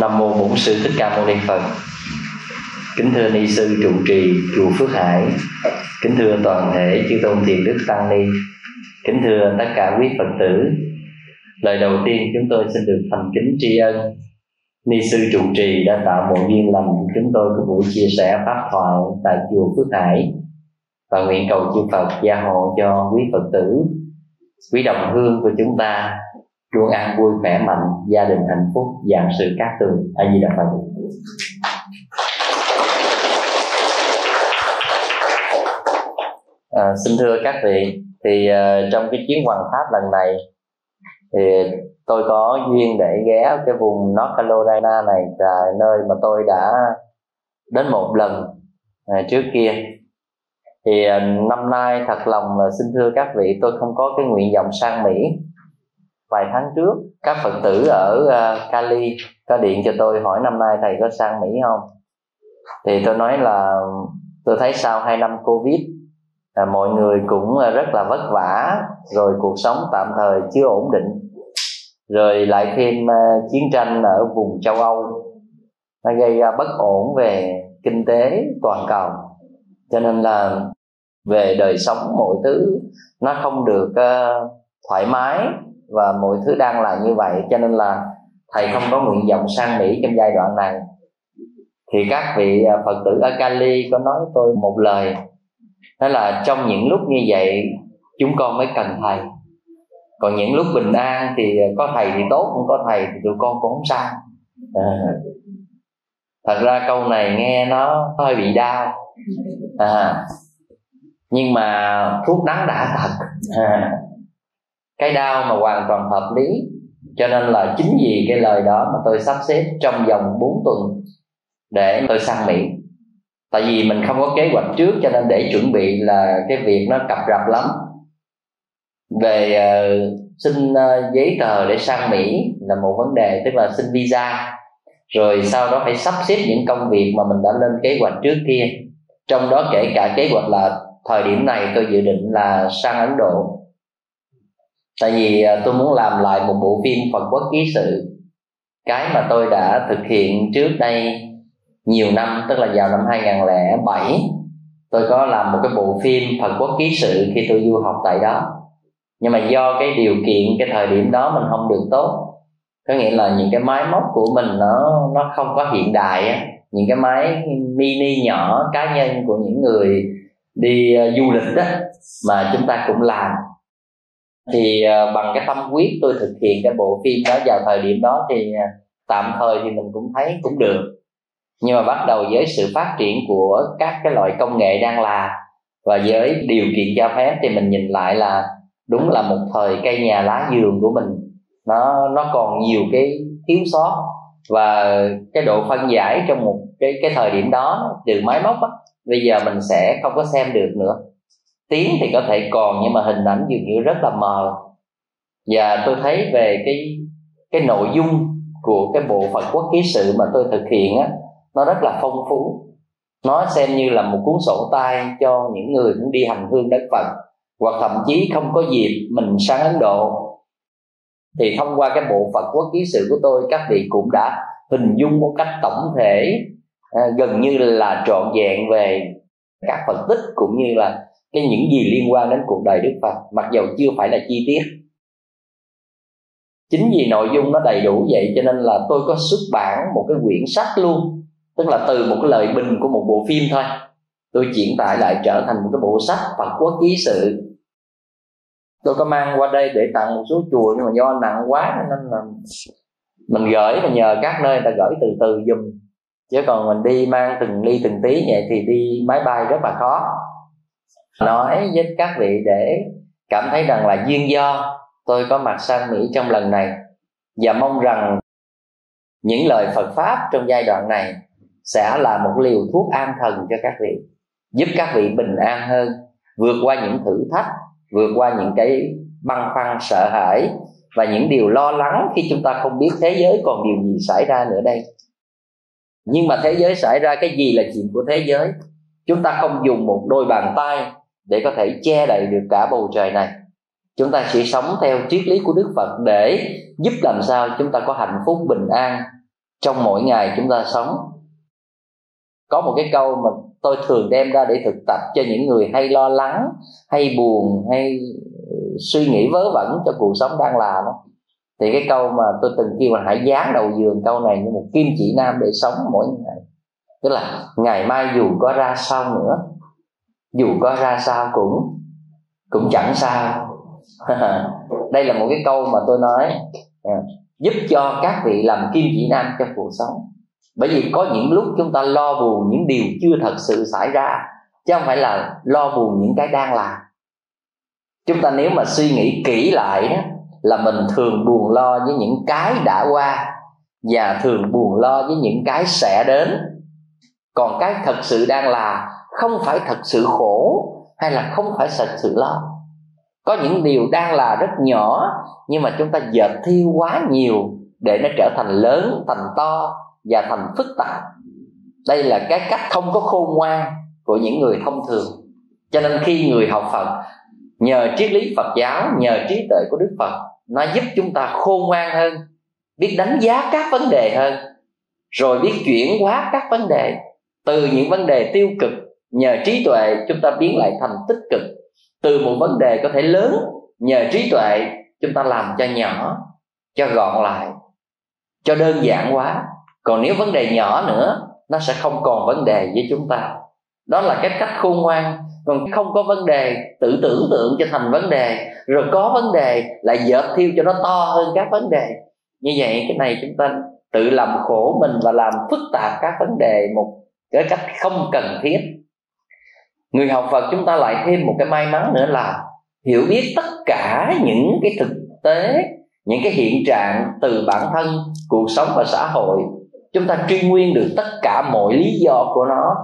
Nam mô Bổn sư Thích Ca Mâu Ni Phật. Kính thưa ni sư trụ trì chùa Phước Hải. Kính thưa toàn thể chư tôn thiền đức tăng ni. Kính thưa tất cả quý Phật tử. Lời đầu tiên chúng tôi xin được thành kính tri ân ni sư trụ trì đã tạo một duyên lành chúng tôi có buổi chia sẻ pháp thoại tại chùa Phước Hải và nguyện cầu chư Phật gia hộ cho quý Phật tử, quý đồng hương của chúng ta luôn an vui khỏe mạnh gia đình hạnh phúc dạng sự cát tường a di đà phật. À, xin thưa các vị thì uh, trong cái chuyến hoàng pháp lần này thì tôi có duyên để ghé cái vùng North Carolina này là nơi mà tôi đã đến một lần à, trước kia thì ờ, năm nay thật lòng là xin thưa các vị, tôi không có cái nguyện vọng sang Mỹ. Vài tháng trước, các phật tử ở ờ, Cali có điện cho tôi hỏi năm nay thầy có sang Mỹ không? Thì tôi nói là, tôi thấy sau hai năm Covid là mọi người cũng ờ, rất là vất vả, rồi cuộc sống tạm thời chưa ổn định. Rồi lại thêm chiến tranh ở vùng châu Âu, nó gây ra bất ổn về kinh tế toàn cầu. Cho nên là về đời sống mọi thứ nó không được uh, thoải mái và mọi thứ đang là như vậy cho nên là thầy không có nguyện vọng sang Mỹ trong giai đoạn này thì các vị ờ, Phật tử ở Cali có nói tôi một lời đó là trong những lúc như vậy chúng con mới cần thầy còn những lúc bình an thì có thầy thì tốt không có thầy thì tụi con cũng không sao à. thật ra câu này nghe nó hơi bị đau à nhưng mà thuốc đắng đã thật. À cái đau mà hoàn toàn hợp lý. Cho nên là chính vì cái lời đó mà tôi sắp xếp trong vòng 4 tuần để tôi sang Mỹ. Tại vì mình không có kế hoạch trước cho nên để chuẩn bị là cái việc nó cập rập lắm. Về uh, xin uh, giấy tờ để sang Mỹ là một vấn đề tức là xin visa. Rồi sau đó phải sắp xếp những công việc mà mình đã lên kế hoạch trước kia. Trong đó kể cả kế hoạch là thời điểm này tôi dự định là sang Ấn Độ. Tại vì à, tôi muốn làm lại một bộ phim phật quốc ký sự. Cái mà tôi đã thực hiện trước đây nhiều năm, tức là vào năm 2007 tôi có làm một cái bộ phim phật quốc ký sự khi tôi du học tại đó. Nhưng mà do cái điều kiện, cái thời điểm đó mình không được tốt, có nghĩa là những cái máy móc của mình nó nó không có hiện đại những cái máy mini nhỏ, cá nhân của những người đi uh, du lịch đó mà chúng ta cũng làm. Thì uh, bằng cái tâm quyết tôi thực hiện cái bộ phim đó vào thời điểm đó thì uh, tạm thời thì mình cũng thấy cũng được. Nhưng mà bắt đầu với sự phát triển của các cái loại công nghệ đang là và với điều kiện cho phép thì mình nhìn lại là đúng là một thời cây nhà lá vườn của mình. Nó nó còn nhiều cái thiếu sót và cái độ phân giải trong một cái cái thời điểm đó từ máy móc á bây giờ mình sẽ không có xem được nữa. Tiếng thì có thể còn nhưng mà hình ảnh dường như rất là mờ. Và tôi thấy về cái cái nội dung của cái bộ Phật quốc ký sự mà tôi thực hiện á, nó rất là phong phú. Nó xem như là một cuốn sổ tay cho những người muốn đi hành hương đất Phật, hoặc thậm chí không có dịp mình sang Ấn Độ. Thì thông qua cái bộ Phật quốc ký sự của tôi, các vị cũng đã hình dung một cách tổng thể À, gần như là trọn vẹn về các phân tích cũng như là cái những gì liên quan đến cuộc đời Đức Phật, mặc dầu chưa phải là chi tiết. Chính vì nội dung nó đầy đủ vậy cho nên là tôi có xuất bản một cái quyển sách luôn, tức là từ một cái lời bình của một bộ phim thôi. Tôi chuyển tải lại trở thành một cái bộ sách Phật quốc ký sự. Tôi có mang qua đây để tặng một số chùa nhưng mà do nặng quá nên là mình gửi và nhờ các nơi ta gửi từ từ dùm chứ còn mình đi mang từng ly từng tí vậy thì đi máy bay rất là khó. Nói với các vị để cảm thấy rằng là duyên do, tôi có mặt sang Mỹ trong lần này và mong rằng những lời Phật pháp trong giai đoạn này sẽ là một liều thuốc an thần cho các vị, giúp các vị bình an hơn, vượt qua những thử thách, vượt qua những cái băn khoăn, sợ hãi và những điều lo lắng khi chúng ta không biết thế giới còn điều gì xảy ra nữa đây nhưng mà thế giới xảy ra cái gì là chuyện của thế giới? Chúng ta không dùng một đôi bàn tay để có thể che đậy được cả bầu trời này. Chúng ta sẽ sống theo triết lý của đức phật để giúp làm sao chúng ta có hạnh phúc, bình an trong mỗi ngày chúng ta sống. Có một cái câu mà tôi thường đem ra để thực tập cho những người hay lo lắng, hay buồn, hay suy nghĩ vớ vẩn cho cuộc sống đang là đó thì cái câu mà tôi từng kêu là hãy dán đầu giường câu này như một kim chỉ nam để sống mỗi ngày. Tức là ngày mai dù có ra sao nữa, dù có ra sao cũng cũng chẳng sao. Đây là một cái câu mà tôi nói à, giúp cho các vị làm kim chỉ nam cho cuộc sống. Bởi vì có những lúc chúng ta lo buồn những điều chưa thật sự xảy ra, chứ không phải là lo buồn những cái đang làm. Chúng ta nếu mà suy nghĩ kỹ lại đó là mình thường buồn lo với những cái đã qua và thường buồn lo với những cái sẽ đến. Còn cái thật sự đang là không phải thật sự khổ hay là không phải thật sự lo. Có những điều đang là rất nhỏ nhưng mà chúng ta dệt thiêu quá nhiều để nó trở thành lớn, thành to và thành phức tạp. Đây là cái cách không có khôn ngoan của những người thông thường. Cho nên khi người học phật, nhờ triết lý phật giáo, nhờ trí tuệ của đức phật nó giúp chúng ta khôn ngoan hơn, biết đánh giá các vấn đề hơn, rồi biết chuyển hóa các vấn đề. Từ những vấn đề tiêu cực, nhờ trí tuệ chúng ta biến lại thành tích cực. Từ một vấn đề có thể lớn, nhờ trí tuệ chúng ta làm cho nhỏ, cho gọn lại, cho đơn giản quá còn nếu vấn đề nhỏ nữa, nó sẽ không còn vấn đề với chúng ta. Đó là cái cách khôn ngoan còn không có vấn đề tự tưởng tượng cho thành vấn đề, rồi có vấn đề lại dợt thiêu cho nó to hơn các vấn đề. Như vậy, cái này chúng ta tự làm khổ mình và làm phức tạp các vấn đề một cái cách không cần thiết. Người học phật chúng ta lại thêm một cái may mắn nữa là hiểu biết tất cả những cái thực tế, những cái hiện trạng từ bản thân, cuộc sống và xã hội. Chúng ta truy nguyên được tất cả mọi lý do của nó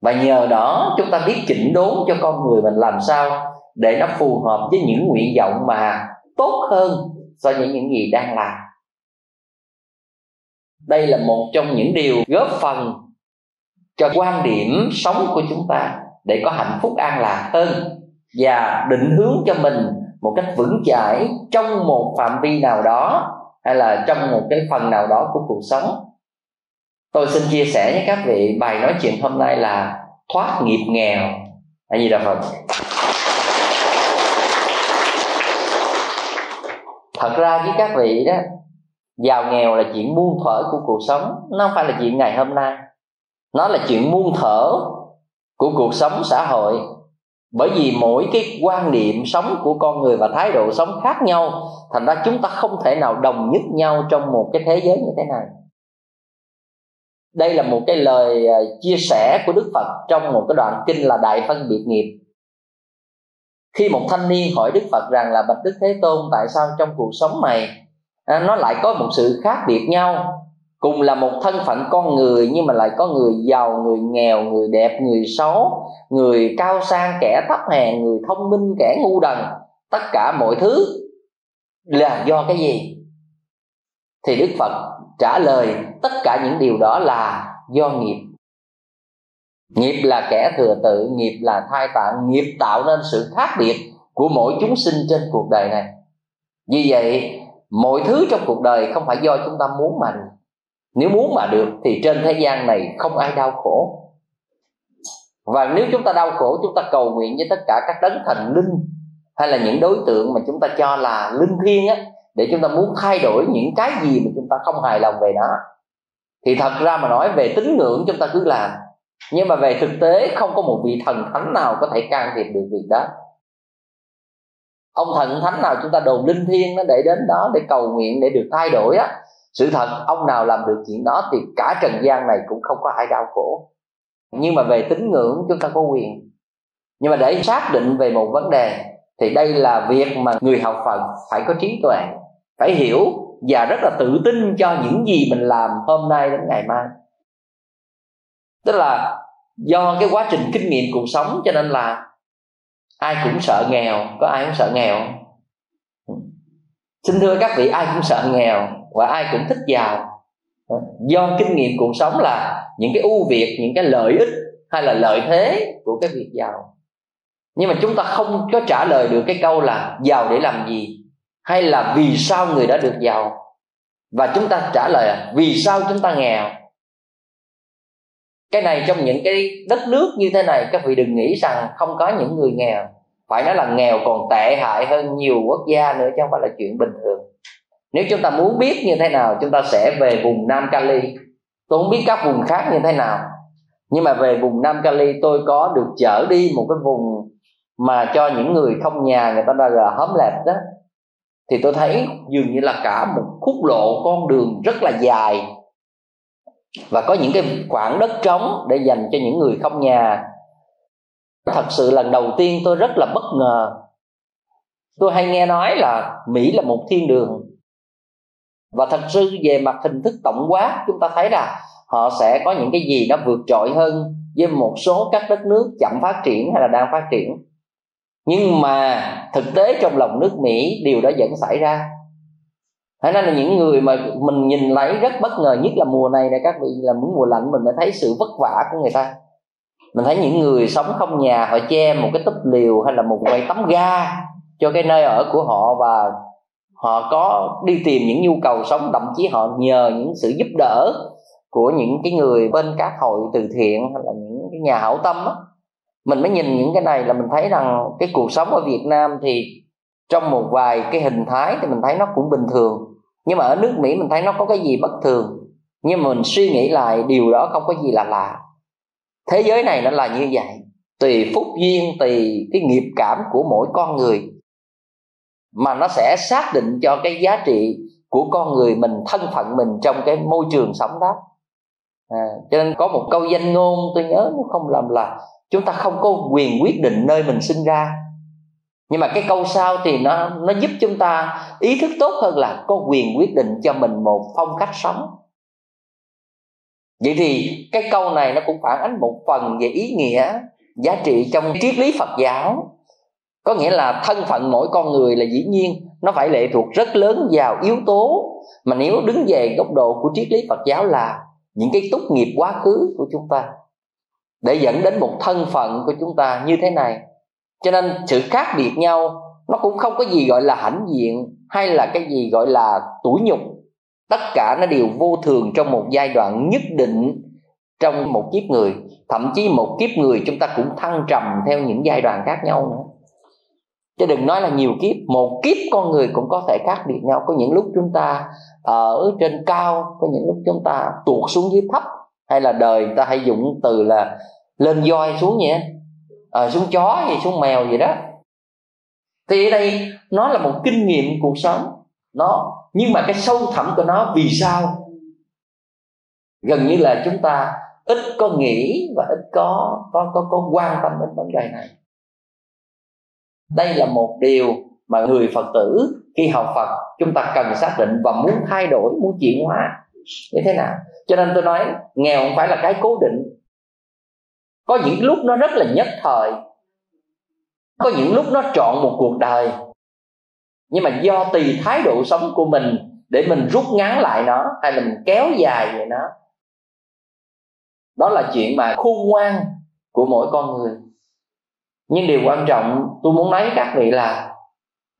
và nhờ đó, chúng ta biết chỉnh đốn cho con người mình làm sao để nó phù hợp với những nguyện vọng mà tốt hơn so với những gì đang làm. Đây là một trong những điều góp phần cho quan điểm sống của chúng ta để có hạnh phúc an lạc hơn và định hướng cho mình một cách vững chãi trong một phạm vi nào đó hay là trong một cái phần nào đó của cuộc sống tôi xin chia sẻ với các vị, bài nói chuyện hôm nay là thoát nghiệp nghèo. Là gì đạo phật? Thật ra với các vị đó, giàu nghèo là chuyện muôn thở của cuộc sống, nó không phải là chuyện ngày hôm nay. Nó là chuyện muôn thở của cuộc sống xã hội. Bởi vì mỗi cái quan niệm sống của con người và thái độ sống khác nhau, thành ra chúng ta không thể nào đồng nhất nhau trong một cái thế giới như thế này đây là một cái lời à, chia sẻ của đức phật trong một cái đoạn kinh là đại phân biệt nghiệp. Khi một thanh niên hỏi đức phật rằng là bạch đức thế tôn tại sao trong cuộc sống này à, nó lại có một sự khác biệt nhau? Cùng là một thân phận con người nhưng mà lại có người giàu người nghèo người đẹp người xấu người cao sang kẻ thấp hèn người thông minh kẻ ngu đần tất cả mọi thứ là do cái gì? Thì đức phật trả lời tất cả những điều đó là do nghiệp. Nghiệp là kẻ thừa tự, nghiệp là thai tạng, nghiệp tạo nên sự khác biệt của mỗi chúng sinh trên cuộc đời này. Vì vậy, mọi thứ trong cuộc đời không phải do chúng ta muốn mà được. Nếu muốn mà được thì trên thế gian này không ai đau khổ. Và nếu chúng ta đau khổ, chúng ta cầu nguyện với tất cả các đấng thần linh hay là những đối tượng mà chúng ta cho là linh thiêng á để chúng ta muốn thay đổi những cái gì mà chúng ta không hài lòng về nó. Thì thật ra mà nói, về tín ngưỡng chúng ta cứ làm. Nhưng mà về thực tế, không có một vị thần thánh nào có thể can thiệp được việc đó. Ông thần thánh nào chúng ta đồn linh thiêng nó để đến đó để cầu nguyện, để được thay đổi á. Sự thật, ông nào làm được chuyện đó thì cả trần gian này cũng không có ai đau khổ. Nhưng mà về tín ngưỡng chúng ta có quyền. Nhưng mà để xác định về một vấn đề, thì đây là việc mà người học phật phải có trí tuệ phải hiểu và rất là tự tin cho những gì mình làm hôm nay đến ngày mai. Tức là do cái quá trình kinh nghiệm cuộc sống cho nên là ai cũng sợ nghèo, có ai cũng sợ nghèo. Xin thưa các vị, ai cũng sợ nghèo và ai cũng thích giàu. Do kinh nghiệm cuộc sống là những cái ưu việt, những cái lợi ích hay là lợi thế của cái việc giàu. Nhưng mà chúng ta không có trả lời được cái câu là giàu để làm gì hay là vì sao người đã được giàu? Và chúng ta trả lời là, vì sao chúng ta nghèo? Cái này trong những cái đất nước như thế này, các vị đừng nghĩ rằng không có những người nghèo. Phải nói là nghèo còn tệ hại hơn nhiều quốc gia nữa chứ không phải là chuyện bình thường. Nếu chúng ta muốn biết như thế nào, chúng ta sẽ về vùng nam cali. Tôi không biết các vùng khác như thế nào. Nhưng mà về vùng nam cali, tôi có được chở đi một cái vùng mà cho những người không nhà, người ta đã là hóm lẹp đó thì tôi thấy dường như là cả một khúc lộ con đường rất là dài. Và có những cái khoảng đất trống để dành cho những người không nhà. Thật sự lần đầu tiên tôi rất là bất ngờ. Tôi hay nghe nói là mỹ là một thiên đường. Và thật sự về mặt hình thức tổng quát, chúng ta thấy là họ sẽ có những cái gì nó vượt trội hơn với một số các đất nước chậm phát triển hay là đang phát triển nhưng mà thực tế trong lòng nước mỹ, điều đó vẫn xảy ra. Thế nên là những người mà mình nhìn lấy rất bất ngờ nhất là mùa này này các vị, là muốn mùa lạnh, mình mới thấy sự vất vả của người ta. Mình thấy những người sống không nhà, họ che một cái túp liều hay là một quầy tắm ga cho cái nơi ở của họ và họ có đi tìm những nhu cầu sống, thậm chí họ nhờ những sự giúp đỡ của những cái người bên các hội từ thiện hay là những cái nhà hảo tâm á mình mới nhìn những cái này là mình thấy rằng cái cuộc sống ở Việt Nam thì trong một vài cái hình thái thì mình thấy nó cũng bình thường. Nhưng mà ở nước Mỹ mình thấy nó có cái gì bất thường. Nhưng mà mình suy nghĩ lại điều đó không có gì là lạ. Thế giới này nó là như vậy. Tùy phúc duyên tùy cái nghiệp cảm của mỗi con người. Mà nó sẽ xác định cho cái giá trị của con người mình thân phận mình trong cái môi trường sống đó. À, cho nên có một câu danh ngôn tôi nhớ nó không làm là chúng ta không có quyền quyết định nơi mình sinh ra. Nhưng mà cái câu sau thì nó nó giúp chúng ta ý thức tốt hơn là có quyền quyết định cho mình một phong cách sống. Vậy thì cái câu này nó cũng phản ánh một phần về ý nghĩa, giá trị trong triết lý phật giáo. Có nghĩa là thân phận mỗi con người là dĩ nhiên, nó phải lệ thuộc rất lớn vào yếu tố. Mà nếu đứng về góc độ của triết lý phật giáo là những cái tốt nghiệp quá khứ của chúng ta để dẫn đến một thân phận của chúng ta như thế này. Cho nên sự khác biệt nhau nó cũng không có gì gọi là hãnh diện hay là cái gì gọi là tủi nhục. Tất cả nó đều vô thường trong một giai đoạn nhất định trong một kiếp người. Thậm chí một kiếp người chúng ta cũng thăng trầm theo những giai đoạn khác nhau nữa. Chứ đừng nói là nhiều kiếp, một kiếp con người cũng có thể khác biệt nhau. Có những lúc chúng ta ờ, ở trên cao, có những lúc chúng ta tuột xuống dưới thấp hay là đời người ta hay dùng từ là lên voi xuống nhỉ à, ờ, xuống chó hay xuống mèo gì đó. Thì ở đây nó là một kinh nghiệm cuộc sống. Nó nhưng mà cái sâu thẳm của nó vì sao? Gần như là chúng ta ít có nghĩ và ít có có có có quan tâm đến vấn đề này. Đây là một điều mà người phật tử khi học phật chúng ta cần xác định và muốn thay đổi muốn chuyển hóa như thế nào? Cho nên tôi nói, nghèo không phải là cái cố định. Có những lúc nó rất là nhất thời. Có những lúc nó chọn một cuộc đời. Nhưng mà do tùy thái độ sống của mình để mình rút ngắn lại nó, hay là mình kéo dài về nó. Đó là chuyện mà khôn ngoan của mỗi con người. Nhưng điều quan trọng, tôi muốn nói với các vị là,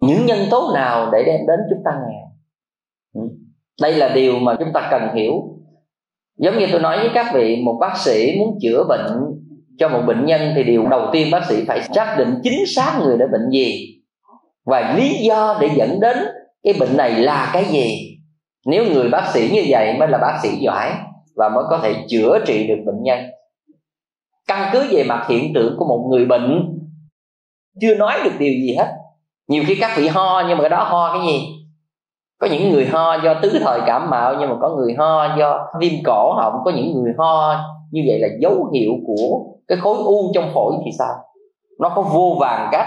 những nhân tố nào để đem đến chúng ta nghèo? Đây là điều mà chúng ta cần hiểu giống như tôi nói với các vị, một bác sĩ muốn chữa bệnh cho một bệnh nhân thì điều đầu tiên bác sĩ phải xác định chính xác người đã bệnh gì và lý do để dẫn đến cái bệnh này là cái gì. Nếu người bác sĩ như vậy mới là bác sĩ giỏi và mới có thể chữa trị được bệnh nhân. Căn cứ về mặt hiện tượng của một người bệnh, chưa nói được điều gì hết. Nhiều khi các vị ho nhưng mà cái đó ho cái gì? Có những người ho do tứ thời cảm mạo, nhưng mà có người ho do viêm cổ họng. Có những người ho như vậy là dấu hiệu của cái khối u trong phổi thì sao? Nó có vô vàng cách.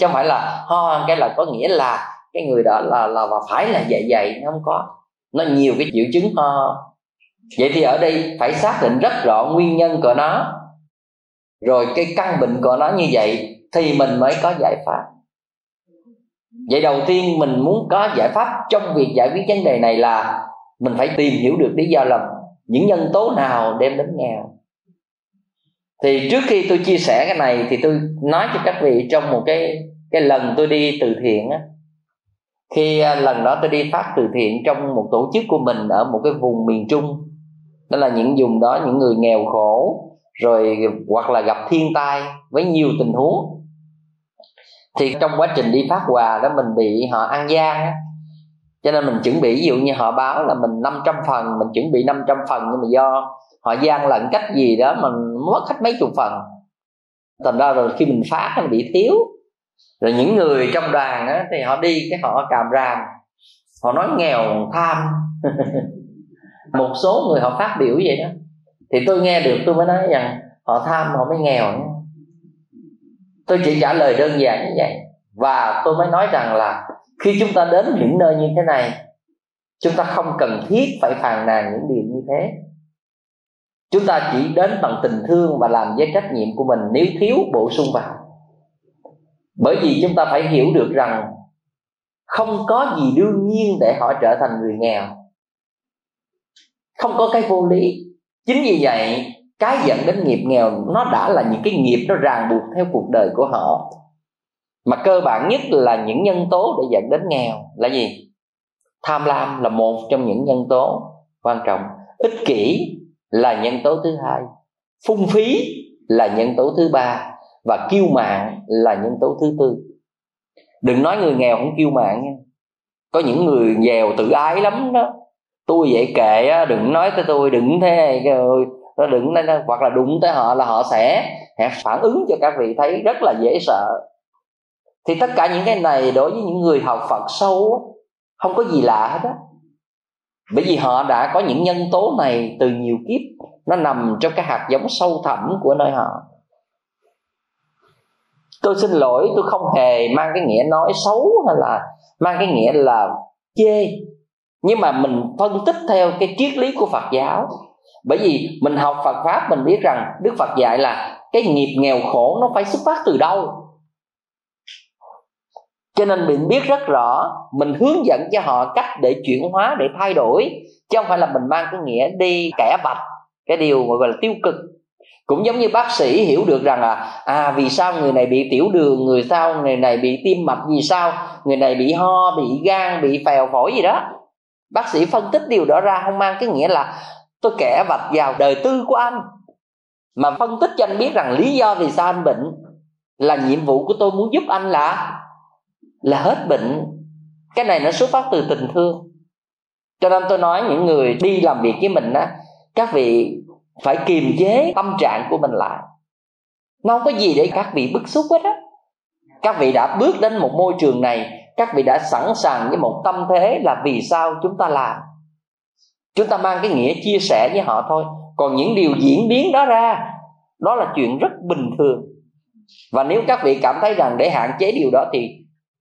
Chứ không phải là ho, cái là có nghĩa là cái người đó là là và phải là vậy vậy nó không có. Nó nhiều cái triệu chứng ho. Vậy thì ở đây phải xác định rất rõ nguyên nhân của nó. Rồi cái căn bệnh của nó như vậy thì mình mới có giải pháp vậy đầu tiên mình muốn có giải pháp trong việc giải quyết vấn đề này là mình phải tìm hiểu được lý do là những nhân tố nào đem đến nghèo? Thì trước khi tôi chia sẻ cái này thì tôi nói cho các vị trong một cái cái lần tôi đi từ thiện á. Khi à, lần đó tôi đi phát từ thiện trong một tổ chức của mình ở một cái vùng miền trung. Đó là những vùng đó những người nghèo khổ, rồi hoặc là gặp thiên tai với nhiều tình huống thì trong quá trình đi phát quà đó mình bị họ ăn gian á. Cho nên mình chuẩn bị, ví dụ như họ báo là mình 500 phần, mình chuẩn bị 500 phần, nhưng mà do họ gian lận cách gì đó mình mất hết mấy chục phần. Thành ra rồi khi mình phát nó bị thiếu. Rồi những người trong đoàn á, thì họ đi cái họ càm ràm. Họ nói nghèo tham. Một số người họ phát biểu vậy đó. Thì tôi nghe được, tôi mới nói rằng họ tham, họ mới nghèo. nữa tôi chỉ trả lời đơn giản như vậy. Và tôi mới nói rằng là khi chúng ta đến những nơi như thế này, chúng ta không cần thiết phải phàn nàn những điều như thế. Chúng ta chỉ đến bằng tình thương và làm với trách nhiệm của mình nếu thiếu bổ sung vào. Bởi vì chúng ta phải hiểu được rằng không có gì đương nhiên để họ trở thành người nghèo. Không có cái vô lý. Chính vì vậy cái dẫn đến nghiệp nghèo, nó đã là những cái nghiệp nó ràng buộc theo cuộc đời của họ. Mà cơ bản nhất là những nhân tố để dẫn đến nghèo là gì? Tham lam là một trong những nhân tố quan trọng. Ích kỷ là nhân tố thứ hai. Phung phí là nhân tố thứ ba. Và kiêu mạn là nhân tố thứ tư. Đừng nói người nghèo không kiêu mạn nha. Có những người nghèo tự ái lắm đó. Tôi vậy kệ á, đừng nói tới tôi, đừng thế này rồi nó nên hoặc là đụng tới họ là họ sẽ phản ứng cho các vị thấy rất là dễ sợ. Thì tất cả những cái này đối với những người học phật sâu không có gì lạ hết á. Bởi vì họ đã có những nhân tố này từ nhiều kiếp, nó nằm trong cái hạt giống sâu thẳm của nơi họ. Tôi xin lỗi, tôi không hề mang cái nghĩa nói xấu hay là mang cái nghĩa là chê. Nhưng mà mình phân tích theo cái triết lý của phật giáo bởi vì mình học phật pháp, mình biết rằng đức phật dạy là cái nghiệp nghèo khổ nó phải xuất phát từ đâu. Cho nên mình biết rất rõ, mình hướng dẫn cho họ cách để chuyển hóa, để thay đổi. Chứ không phải là mình mang cái nghĩa đi kẻ bạch, cái điều gọi là tiêu cực. Cũng giống như bác sĩ hiểu được rằng là à vì sao người này bị tiểu đường, người sao người này bị tim mạch vì sao, người này bị ho, bị gan, bị phèo phổi gì đó. Bác sĩ phân tích điều đó ra, không mang cái nghĩa là tôi kẻ vạch vào đời tư của anh. Mà phân tích cho anh biết rằng lý do vì sao anh bệnh là nhiệm vụ của tôi muốn giúp anh là là hết bệnh. Cái này nó xuất phát từ tình thương. Cho nên tôi nói những người đi làm việc với mình á, các vị phải kiềm chế tâm trạng của mình lại. Nó không có gì để các vị bức xúc hết á. Các vị đã bước đến một môi trường này, các vị đã sẵn sàng với một tâm thế là vì sao chúng ta làm chúng ta mang cái nghĩa chia sẻ với họ thôi. Còn những điều diễn biến đó ra, đó là chuyện rất bình thường. Và nếu các vị cảm thấy rằng để hạn chế điều đó thì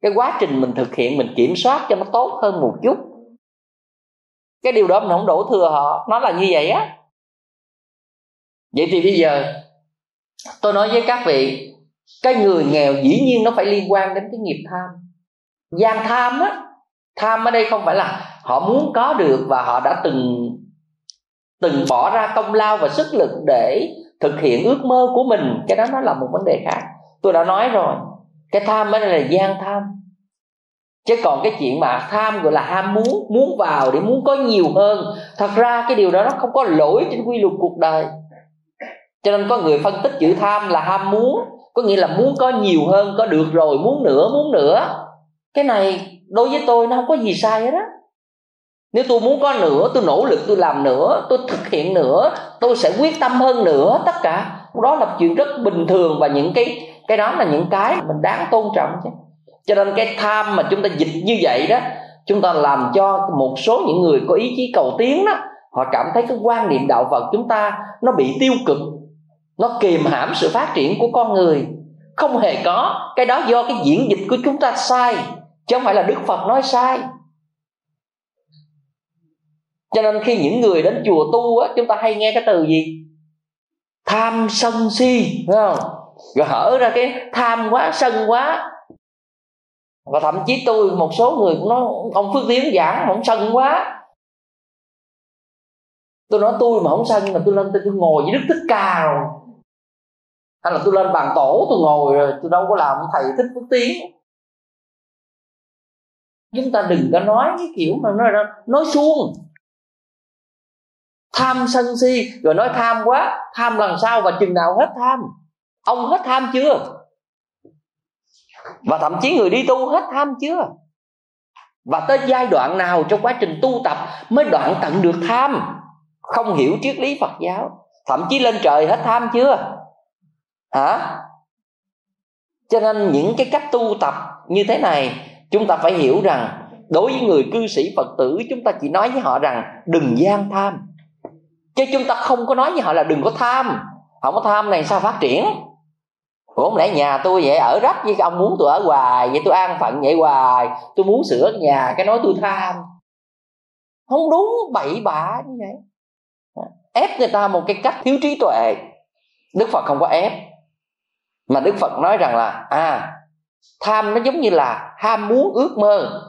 cái quá trình mình thực hiện, mình kiểm soát cho nó tốt hơn một chút. Cái điều đó mình không đổ thừa họ. Nó là như vậy á. Vậy thì bây giờ, tôi nói với các vị, cái người nghèo dĩ nhiên nó phải liên quan đến cái nghiệp tham. Gian tham á, tham ở đây không phải là họ muốn có được và họ đã từng từng bỏ ra công lao và sức lực để thực hiện ước mơ của mình. Cái đó nó là một vấn đề khác. Tôi đã nói rồi, cái tham mới là gian tham. Chứ còn cái chuyện mà tham gọi là ham muốn muốn vào để muốn có nhiều hơn, thật ra cái điều đó nó không có lỗi trên quy luật cuộc đời. Cho nên có người phân tích chữ tham là ham muốn, có nghĩa là muốn có nhiều hơn, có được rồi, muốn nữa muốn nữa. Cái này đối với tôi nó không có gì sai hết á nếu tôi muốn có nữa, tôi nỗ lực tôi làm nữa, tôi thực hiện nữa, tôi sẽ quyết tâm hơn nữa, tất cả. Đó là chuyện rất bình thường và những cái cái đó là những cái mình đáng tôn trọng chứ. Cho nên cái tham mà chúng ta dịch như vậy đó, chúng ta làm cho một số những người có ý chí cầu tiến đó, họ cảm thấy cái quan niệm đạo phật chúng ta nó bị tiêu cực, nó kìm hãm sự phát triển của con người. Không hề có, cái đó do cái diễn dịch của chúng ta sai, chứ không phải là đức phật nói sai cho nên khi những người đến chùa tu á, chúng ta hay nghe cái từ gì? Tham sân si, phải không? Rồi hở ra cái tham quá, sân quá. Và thậm chí tôi, một số người cũng nói, ông phước tiến giảng mà ông sân quá. Tôi nói, tôi mà không sân mà tôi lên, tôi ngồi với đức thích ca rồi. Hay là tôi lên bàn tổ, tôi ngồi rồi, tôi đâu có làm thầy thích phước tiến. Chúng ta đừng có nói cái kiểu mà nói nói suông tham sân si. Rồi nói tham quá. Tham lần sau và chừng nào hết tham? Ông hết tham chưa? Và thậm chí người đi tu hết tham chưa? Và tới giai đoạn nào trong quá trình tu tập mới đoạn tận được tham? Không hiểu triết lý phật giáo. Thậm chí lên trời hết tham chưa? Hả? Cho nên những cái cách tu tập như thế này, chúng ta phải hiểu rằng đối với người cư sĩ phật tử, chúng ta chỉ nói với họ rằng đừng gian tham chứ chúng ta không có nói với họ là đừng có tham. Không có tham này sao phát triển? Ủa không lẽ nhà tôi vậy, ở rách với ông muốn tôi ở hoài, vậy tôi an phận vậy hoài. Tôi muốn sửa nhà, cái nói tôi tham. Không đúng, bậy bạ như vậy. Ép người ta một cái cách thiếu trí tuệ. Đức phật không có ép. Mà đức phật nói rằng là à tham nó giống như là ham muốn ước mơ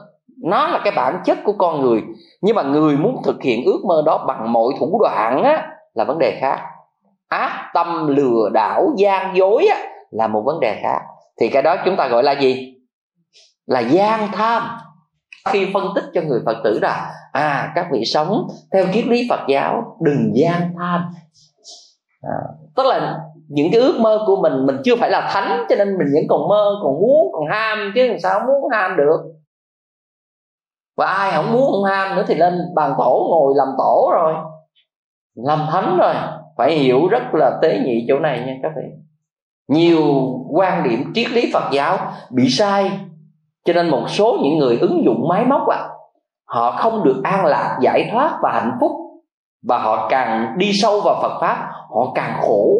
nó là cái bản chất của con người. Nhưng mà người muốn thực hiện ước mơ đó bằng mọi thủ đoạn á là vấn đề khác. Ác tâm lừa đảo gian dối á là một vấn đề khác. Thì cái đó chúng ta gọi là gì? Là gian tham. Khi phân tích cho người phật tử là à các vị sống theo triết lý phật giáo đừng gian tham. À, tức là những cái ước mơ của mình mình chưa phải là thánh cho nên mình vẫn còn mơ còn muốn còn ham chứ làm sao muốn ham được và ai không muốn không ham nữa thì lên bàn tổ ngồi làm tổ rồi. Làm thánh rồi. Phải hiểu rất là tế nhị chỗ này nha các vị. Nhiều quan điểm triết lý phật giáo bị sai. Cho nên một số những người ứng dụng máy móc à, họ không được an lạc giải thoát và hạnh phúc. Và họ càng đi sâu vào phật pháp họ càng khổ.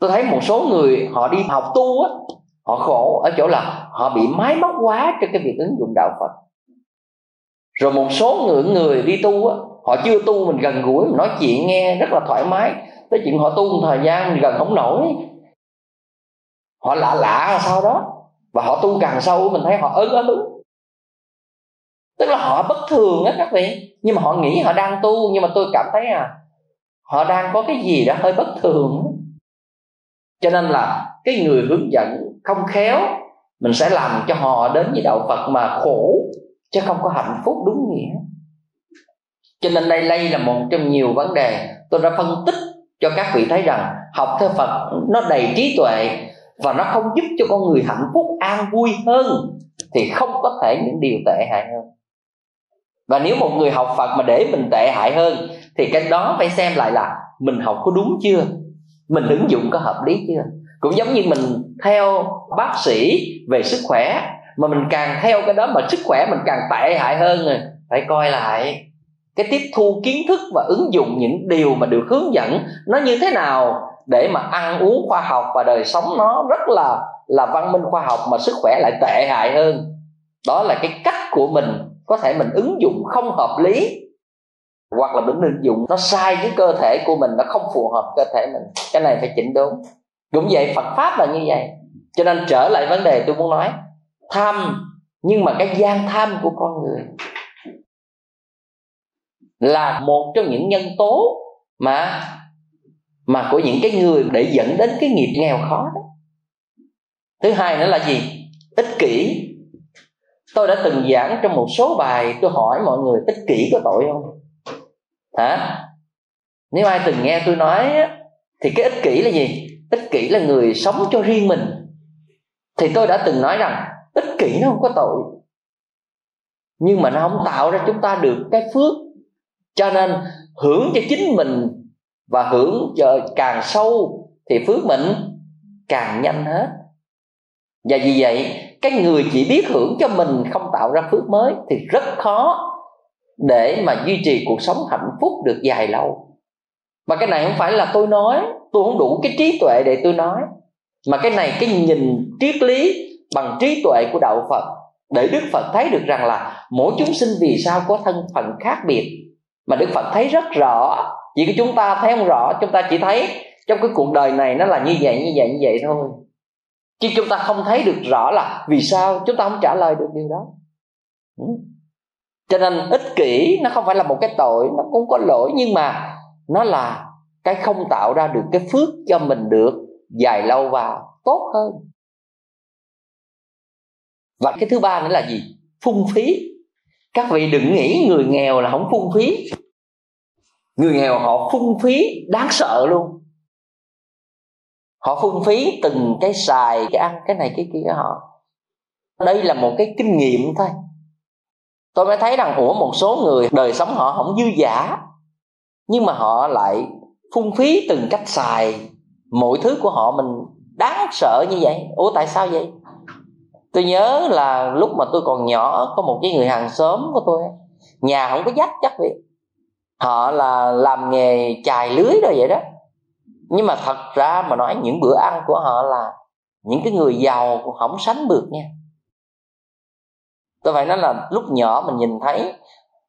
Tôi thấy một số người họ đi học tu á họ khổ ở chỗ là họ bị máy móc quá cho cái việc ứng dụng đạo phật rồi một số người người đi tu á, họ chưa tu mình gần gũi, mình nói chuyện nghe rất là thoải mái. Tới chuyện họ tu một thời gian mình gần không nổi. Họ lạ lạ sau đó. Và họ tu càng sâu, mình thấy họ ớn ớn tức là họ bất thường á các vị. Nhưng mà họ nghĩ họ đang tu, nhưng mà tôi cảm thấy à họ đang có cái gì đó hơi bất thường cho nên là cái người hướng dẫn không khéo, mình sẽ làm cho họ đến với đạo phật mà khổ chứ không có hạnh phúc đúng nghĩa. Cho nên đây đây là một trong nhiều vấn đề. Tôi đã phân tích cho các vị thấy rằng học theo phật nó đầy trí tuệ và nó không giúp cho con người hạnh phúc, an vui hơn thì không có thể những điều tệ hại hơn. Và nếu một người học phật mà để mình tệ hại hơn thì cái đó phải xem lại là mình học có đúng chưa? Mình ứng dụng có hợp lý chưa? Cũng giống như mình theo bác sĩ về sức khỏe mà mình càng theo cái đó mà sức khỏe mình càng tệ hại hơn rồi. Phải coi lại. Cái tiếp thu kiến thức và ứng dụng những điều mà được hướng dẫn, nó như thế nào để mà ăn uống khoa học và đời sống nó rất là là văn minh khoa học mà sức khỏe lại tệ hại hơn. Đó là cái cách của mình có thể mình ứng dụng không hợp lý hoặc là mình ứng dụng nó sai với cơ thể của mình, nó không phù hợp cơ thể mình. Cái này phải chỉnh đốn. Cũng vậy, phật pháp là như vậy. Cho nên trở lại vấn đề tôi muốn nói tham, nhưng mà cái gian tham của con người là một trong những nhân tố mà mà của những cái người để dẫn đến cái nghiệp nghèo khó đó. Thứ hai nữa là gì? Ích kỷ. Tôi đã từng giảng trong một số bài, tôi hỏi mọi người ích kỷ có tội không? Hả? Nếu ai từng nghe tôi nói thì cái ích kỷ là gì? Ích kỷ là người sống cho riêng mình. Thì tôi đã từng nói rằng ích kỷ nó không có tội. Nhưng mà nó không tạo ra chúng ta được cái phước. Cho nên hưởng cho chính mình và hưởng cho càng sâu thì phước mình càng nhanh hết. Và vì vậy, cái người chỉ biết hưởng cho mình không tạo ra phước mới thì rất khó để mà duy trì cuộc sống hạnh phúc được dài lâu. Và cái này không phải là tôi nói, tôi không đủ cái trí tuệ để tôi nói. Mà cái này cái nhìn triết lý bằng trí tuệ của đạo phật, để đức phật thấy được rằng là mỗi chúng sinh vì sao có thân phận khác biệt. Mà đức phật thấy rất rõ chỉ có chúng ta thấy không rõ, chúng ta chỉ thấy trong cái cuộc đời này nó là như vậy như vậy như vậy thôi. Chứ chúng ta không thấy được rõ là vì sao chúng ta không trả lời được điều đó. Ừ. Cho nên ích kỷ nó không phải là một cái tội, nó cũng có lỗi, nhưng mà nó là cái không tạo ra được cái phước cho mình được dài lâu và tốt hơn và cái thứ ba nữa là gì? Phung phí. Các vị đừng nghĩ người nghèo là không phung phí. Người nghèo họ phung phí đáng sợ luôn. Họ phung phí từng cái xài, cái ăn, cái này, cái kia họ. Đây là một cái kinh nghiệm thôi. Tôi mới thấy rằng ủa một số người, đời sống họ không dư giả nhưng mà họ lại phung phí từng cách xài. Mọi thứ của họ mình đáng sợ như vậy. Ủa, tại sao vậy? Tôi nhớ là lúc mà tôi còn nhỏ, có một cái người hàng xóm của tôi nhà không có dách chắc vậy. Họ là làm nghề chài lưới rồi vậy đó. Nhưng mà thật ra mà nói, những bữa ăn của họ là những cái người giàu cũng không sánh được nha. Tôi phải nói là lúc nhỏ mình nhìn thấy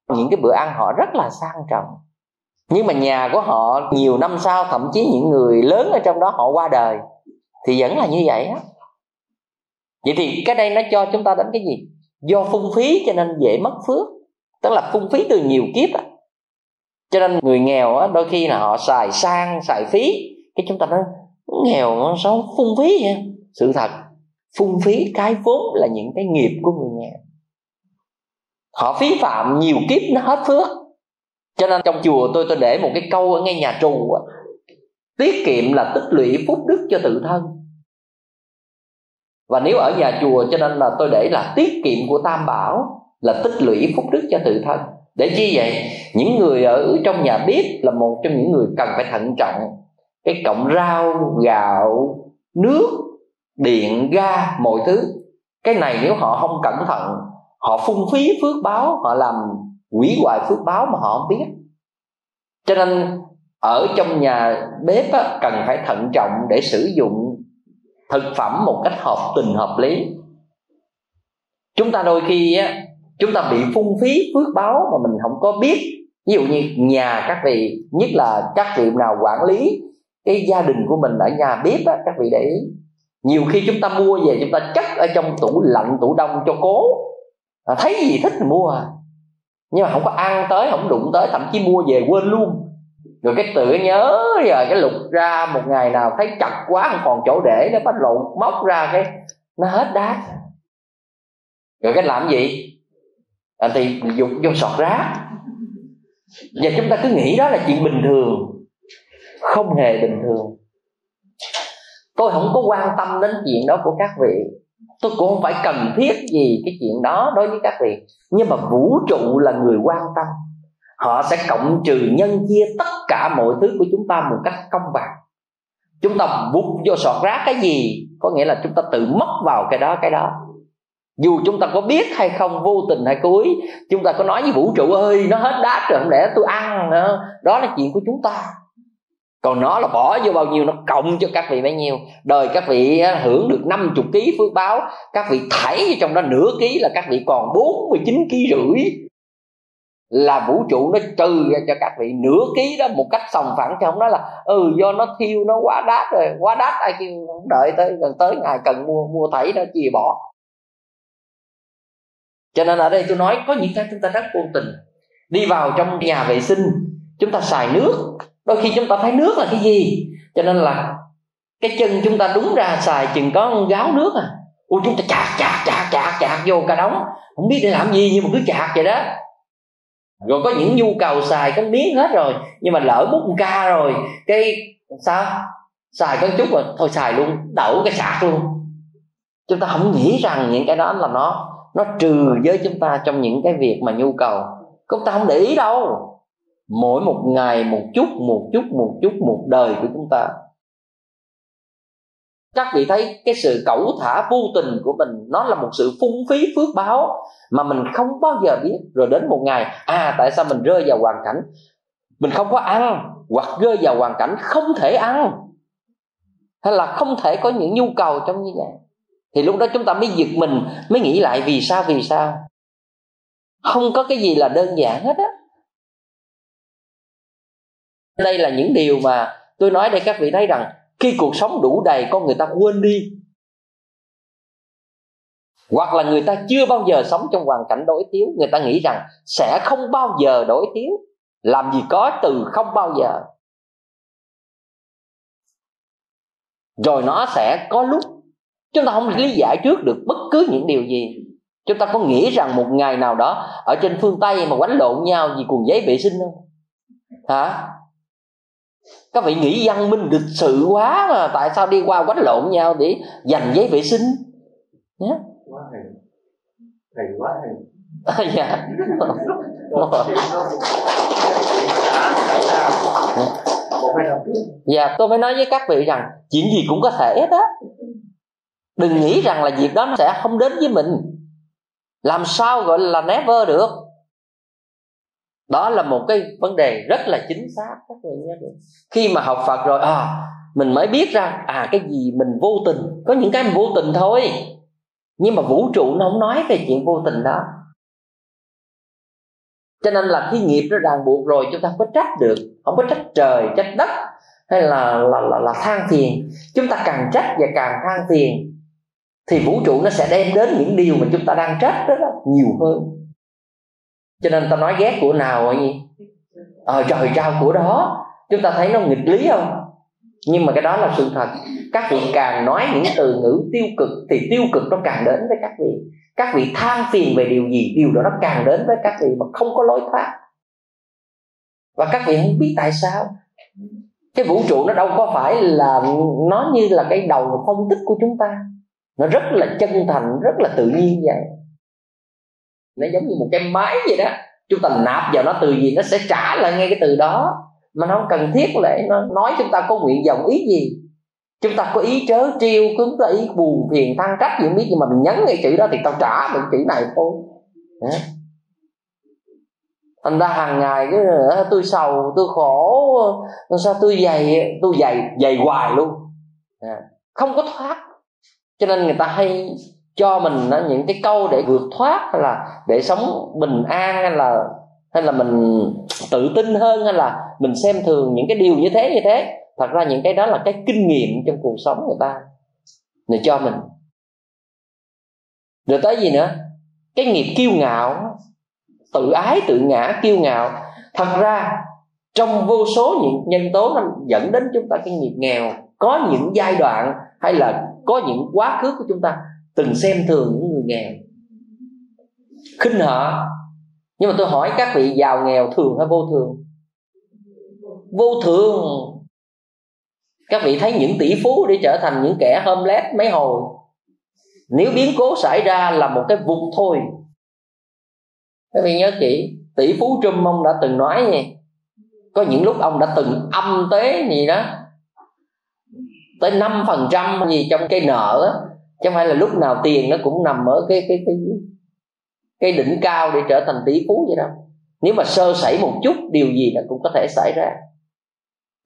những cái bữa ăn họ rất là sang trọng. Nhưng mà nhà của họ nhiều năm sau, thậm chí những người lớn ở trong đó họ qua đời, thì vẫn là như vậy á vậy thì cái đây nó cho chúng ta đến cái gì? Do phung phí cho nên dễ mất phước. Tức là phung phí từ nhiều kiếp á. Cho nên người nghèo á, đôi khi là họ xài sang, xài phí. Cái chúng ta nói, nghèo nó sao phung phí vậy? Sự thật, phung phí cái vốn là những cái nghiệp của người nghèo. Họ phí phạm nhiều kiếp nó hết phước. Cho nên trong chùa tôi tôi để một cái câu ở ngay nhà trù á. Tiết kiệm là tích lũy phúc đức cho tự thân và nếu ở nhà chùa cho nên là tôi để là tiết kiệm của tam bảo là tích lũy phúc đức cho tự thân. Để chi vậy? Những người ở trong nhà bếp là một trong những người cần phải thận trọng. Cái cộng rau gạo nước điện ga mọi thứ. Cái này nếu họ không cẩn thận họ phung phí phước báo họ làm quỷ hoại phước báo mà họ không biết. Cho nên ở trong nhà bếp á, cần phải thận trọng để sử dụng thực phẩm một cách hợp tình hợp lý. Chúng ta đôi khi á, chúng ta bị phung phí phước báo mà mình không có biết. Ví dụ như nhà các vị nhất là các vị nào quản lý cái gia đình của mình ở nhà bếp á, các vị để ý. Nhiều khi chúng ta mua về chúng ta chất ở trong tủ lạnh tủ đông cho cố. À, thấy gì thích thì mua à. Nhưng mà không có ăn tới không đụng tới thậm chí mua về quên luôn rồi cái tự nhớ giờ cái lục ra một ngày nào thấy chặt quá không còn chỗ để nó bắt lộn móc ra cái nó hết đá. Rồi cái làm gì? À, thì dục vô sọt rác và chúng ta cứ nghĩ đó là chuyện bình thường không hề bình thường. Tôi không có quan tâm đến chuyện đó của các vị. Tôi cũng không phải cần thiết gì cái chuyện đó đối với các vị. Nhưng mà vũ trụ là người quan tâm họ sẽ cộng trừ nhân chia tất cả mọi thứ của chúng ta một cách công bằng. Chúng ta vụt vô sọt rác cái gì, có nghĩa là chúng ta tự mất vào cái đó cái đó. Dù chúng ta có biết hay không, vô tình hay cố ý chúng ta có nói với vũ trụ ơi nó hết đá rồi không lẽ tôi ăn nữa. Đó là chuyện của chúng ta. Còn nó là bỏ vô bao nhiêu, nó cộng cho các vị bấy nhiêu. Đời các vị hưởng được 50 ký phước báo, các vị thảy trong đó nửa ký là các vị còn 49 ký rưỡi là vũ trụ nó trừ ra cho các vị nửa ký đó một cách sòng phẳng, chứ không nói là ừ do nó thiêu, nó quá đắt rồi, quá đắt ai kêu không đợi tới, gần tới ngày cần mua mua thảy nó chia bỏ. Cho nên ở đây tôi nói, có những cái chúng ta rất vô tình. Đi vào trong nhà vệ sinh, chúng ta xài nước. Đôi khi chúng ta thấy nước là cái gì? Cho nên là cái chân chúng ta đúng ra xài chừng có gáo nước à. Ui, chúng ta chạc chạc chạc chạc chạc vô cả đống. Không biết để làm gì nhưng mà cứ chạc vậy đó rồi có những nhu cầu xài cái miếng hết rồi, nhưng mà lỡ bút một ca rồi, cái sao? Xài có chút rồi thôi xài luôn, đậu cái sạc luôn. Chúng ta không nghĩ rằng những cái đó là nó nó trừ với chúng ta trong những cái việc mà nhu cầu. Chúng ta không để ý đâu. Mỗi một ngày, một chút một chút một chút, một đời của chúng ta các vị thấy cái sự cẩu thả vô tình của mình, nó là một sự phung phí phước báo mà mình không bao giờ biết. Rồi đến một ngày à tại sao mình rơi vào hoàn cảnh mình không có ăn, hoặc rơi vào hoàn cảnh không thể ăn? Hay là không thể có những nhu cầu trong như vậy? Thì lúc đó chúng ta mới giật mình, mới nghĩ lại vì sao vì sao? Không có cái gì là đơn giản hết á. Đây là những điều mà tôi nói để các vị thấy rằng khi cuộc sống đủ đầy, con người ta quên đi. Hoặc là người ta chưa bao giờ sống trong hoàn cảnh đổi thiếu. Người ta nghĩ rằng sẽ không bao giờ đổi thiếu. Làm gì có từ không bao giờ. Rồi nó sẽ có lúc chúng ta không lý giải trước được bất cứ những điều gì. Chúng ta có nghĩ rằng một ngày nào đó ở trên phương tây mà quánh lộn nhau vì cuồng giấy vệ sinh không? Hả? Các vị nghĩ văn minh lịch sự quá mà tại sao đi qua quánh lộn nhau để giành giấy vệ sinh? Yeah. quá thầy quá thầy dạ dạ tôi mới nói với các vị rằng chuyện gì cũng có thể hết á. Đừng nghĩ rằng là việc đó nó sẽ không đến với mình. Làm sao gọi là never được đó là một cái vấn đề rất là chính xác các vị nhớ được. Khi mà học phật rồi à mình mới biết ra à cái gì mình vô tình. Có những cái mình vô tình thôi. Nhưng mà vũ trụ nó không nói về chuyện vô tình đó. Cho nên là khi nghiệp nó ràng buộc rồi chúng ta không có trách được không có trách trời trách đất hay là là là, là than phiền. Chúng ta càng trách và càng than phiền thì vũ trụ nó sẽ đem đến những điều mà chúng ta đang trách đó, đó nhiều hơn cho nên ta nói ghét của nào vậy gì ờ trời trao của đó. Chúng ta thấy nó nghịch lý không? Nhưng mà cái đó là sự thật. Các vị càng nói những từ ngữ tiêu cực thì tiêu cực nó càng đến với các vị. Các vị than phiền về điều gì, điều đó nó càng đến với các vị mà không có lối thoát. Và các vị không biết tại sao. Cái vũ trụ nó đâu có phải là, nó như là cái đầu phân tích của chúng ta. Nó rất là chân thành, rất là tự nhiên vậy nó giống như một cái máy vậy đó. Chúng ta nạp vào nó từ gì nó sẽ trả lại ngay cái từ đó. Mà nó không cần thiết để nó nói chúng ta có nguyện vọng ý gì. Chúng ta có ý trớ trêu chúng ta ý, buồn, phiền, than trách gì không biết, nhưng mà mình nhấn ngay chữ đó thì tao trả được chữ này thôi. Thành ra hàng ngày cứ tôi sầu, tôi khổ, sao tôi dày tôi dày dày hoài luôn. Không có thoát. Cho nên người ta hay cho mình à, những cái câu để vượt thoát, hay là để sống bình an, hay là hay là mình tự tin hơn, hay là mình xem thường những cái điều như thế như thế. Thật ra những cái đó là cái kinh nghiệm trong cuộc sống người ta người cho mình. Rồi tới gì nữa? Cái nghiệp kiêu ngạo, tự ái, tự ngã, kiêu ngạo. Thật ra, trong vô số những nhân tố nó dẫn đến chúng ta cái nghiệp nghèo, có những giai đoạn hay là có những quá khứ của chúng ta từng xem thường những người nghèo. Khinh họ. Nhưng mà tôi hỏi các vị giàu nghèo thường hay vô thường? Vô thường. Các vị thấy những tỷ phú để trở thành những kẻ homeless mấy hồi? Nếu biến cố xảy ra là một cái vụt thôi. Các vị nhớ kỹ, tỷ phú Trump ông đã từng nói nha có những lúc ông đã từng âm tế gì đó. Tới năm phần trăm gì trong cái nợ đó chứ không phải là lúc nào tiền nó cũng nằm ở cái cái cái cái đỉnh cao để trở thành tỷ phú vậy đâu. Nếu mà sơ sẩy một chút, điều gì nó cũng có thể xảy ra.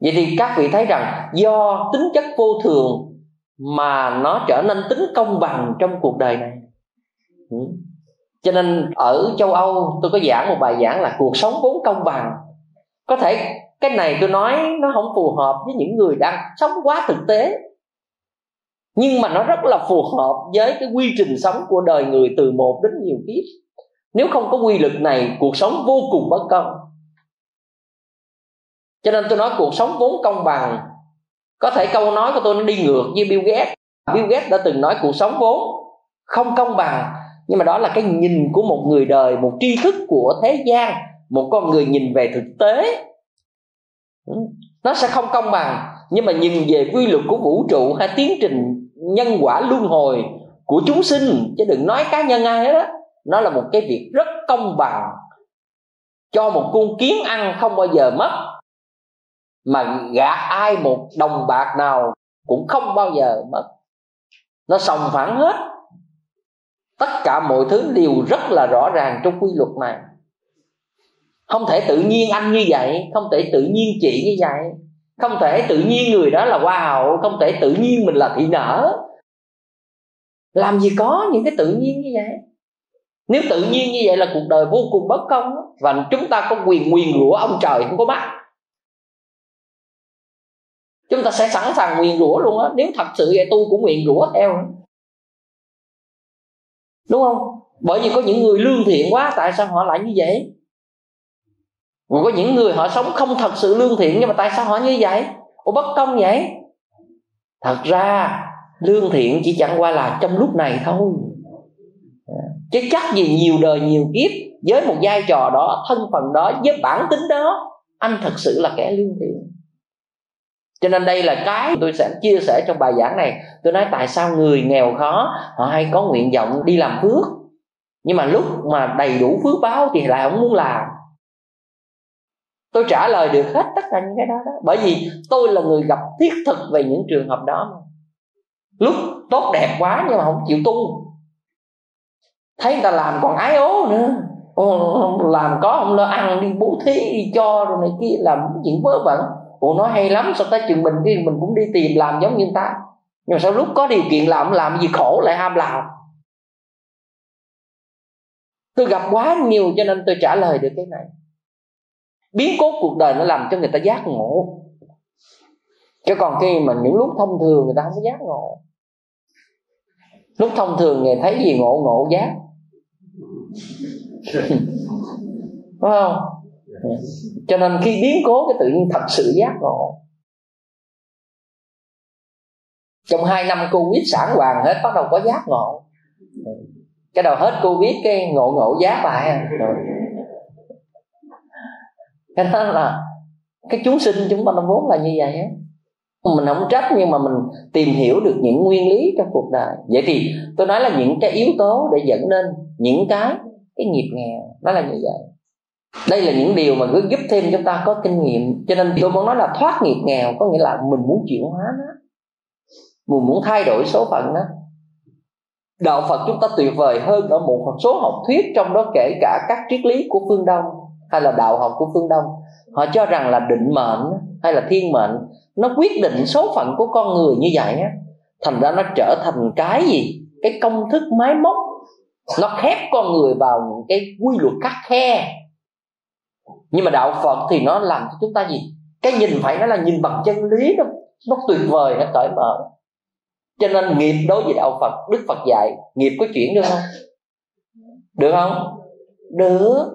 Vậy thì các vị thấy rằng do tính chất vô thường mà nó trở nên tính công bằng trong cuộc đời này. Ừ. cho nên ở châu âu, tôi có giảng một bài giảng là cuộc sống vốn công bằng. Có thể cái này tôi nói nó không phù hợp với những người đang sống quá thực tế nhưng mà nó rất là phù hợp với cái quy trình sống của đời người từ một đến nhiều kiếp. Nếu không có quy luật này, cuộc sống vô cùng bất công. Cho nên tôi nói cuộc sống vốn công bằng. Có thể câu nói của tôi nó đi ngược với Bill Gates. Bill Gates đã từng nói cuộc sống vốn không công bằng. Nhưng mà đó là cái nhìn của một người đời, một tri thức của thế gian. Một con người nhìn về thực tế. Nó sẽ không công bằng. Nhưng mà nhìn về quy luật của vũ trụ hay tiến trình nhân quả luân hồi của chúng sinh, chứ đừng nói cá nhân ai hết đó nó là một cái việc rất công bằng cho một con kiến ăn không bao giờ mất, mà gạt ai một đồng bạc nào cũng không bao giờ mất. Nó sòng phẳng hết. Tất cả mọi thứ đều rất là rõ ràng trong quy luật này. Không thể tự nhiên anh như vậy, không thể tự nhiên chị như vậy không thể tự nhiên người đó là hoa hậu không thể tự nhiên mình là thị nở. Làm gì có những cái tự nhiên như vậy? Nếu tự nhiên như vậy là cuộc đời vô cùng bất công và chúng ta có quyền nguyền rủa ông trời không có bắt chúng ta sẽ sẵn sàng nguyền rủa luôn á, nếu thật sự vậy tôi cũng nguyền rủa theo. Đúng không? Bởi vì có những người lương thiện quá, tại sao họ lại như vậy? Còn có những người họ sống không thật sự lương thiện, nhưng mà tại sao họ như vậy? Ủa, bất công vậy? Thật ra, lương thiện chỉ chẳng qua là trong lúc này thôi. Chứ chắc gì nhiều đời nhiều kiếp, với một vai trò đó, thân phận đó, với bản tính đó, anh thật sự là kẻ lương thiện. Cho nên đây là cái tôi sẽ chia sẻ trong bài giảng này. Tôi nói tại sao người nghèo khó, họ hay có nguyện vọng đi làm phước. Nhưng mà lúc mà đầy đủ phước báo thì lại không muốn làm tôi trả lời được hết tất cả những cái đó, đó. Bởi vì tôi là người gặp thiết thực về những trường hợp đó lúc tốt đẹp quá nhưng mà không chịu tu. Thấy người ta làm còn ái ố nữa. Làm có không lo ăn đi bố thí đi cho rồi này kia làm chuyện vớ vẩn. Ủa nói hay lắm sao tới chừng mình đi mình cũng đi tìm làm giống như người ta. Nhưng mà sao lúc có điều kiện làm làm gì khổ lại ham làm? Tôi gặp quá nhiều cho nên tôi trả lời được cái này biến cố cuộc đời nó làm cho người ta giác ngộ. Chứ còn khi mà những lúc thông thường người ta không có giác ngộ. Lúc thông thường người thấy gì ngộ ngộ giác. Đúng không? Cho nên khi biến cố cái tự nhiên thật sự giác ngộ. Trong hai năm covid sản hoàng hết, bắt đầu có giác ngộ. Cái đầu hết covid, cái ngộ ngộ giác lại. à cho đó là cái chúng sinh chúng ta nó vốn là như vậy á. Mình không trách nhưng mà mình tìm hiểu được những nguyên lý trong cuộc đời. Vậy thì tôi nói là những cái yếu tố để dẫn đến những cái cái nghiệp nghèo, nó là như vậy. Đây là những điều mà cứ giúp thêm chúng ta có kinh nghiệm. Cho nên tôi muốn nói là thoát nghiệp nghèo có nghĩa là mình muốn chuyển hóa nó. Mình muốn thay đổi số phận đó đạo phật chúng ta tuyệt vời hơn ở một số học thuyết trong đó kể cả các triết lý của phương đông hay là đạo học của phương đông. Họ cho rằng là định mệnh hay là thiên mệnh, nó quyết định số phận của con người như vậy á. Thành ra nó trở thành cái gì? Cái công thức máy móc. Nó khép con người vào những cái quy luật khắc khe. Nhưng mà đạo phật thì nó làm cho chúng ta gì? Cái nhìn phải nó là nhìn bằng chân lý đó nó tuyệt vời, nó cởi mở. Cho nên nghiệp đối với đạo phật, đức phật dạy, nghiệp có chuyển được không? Được không? Được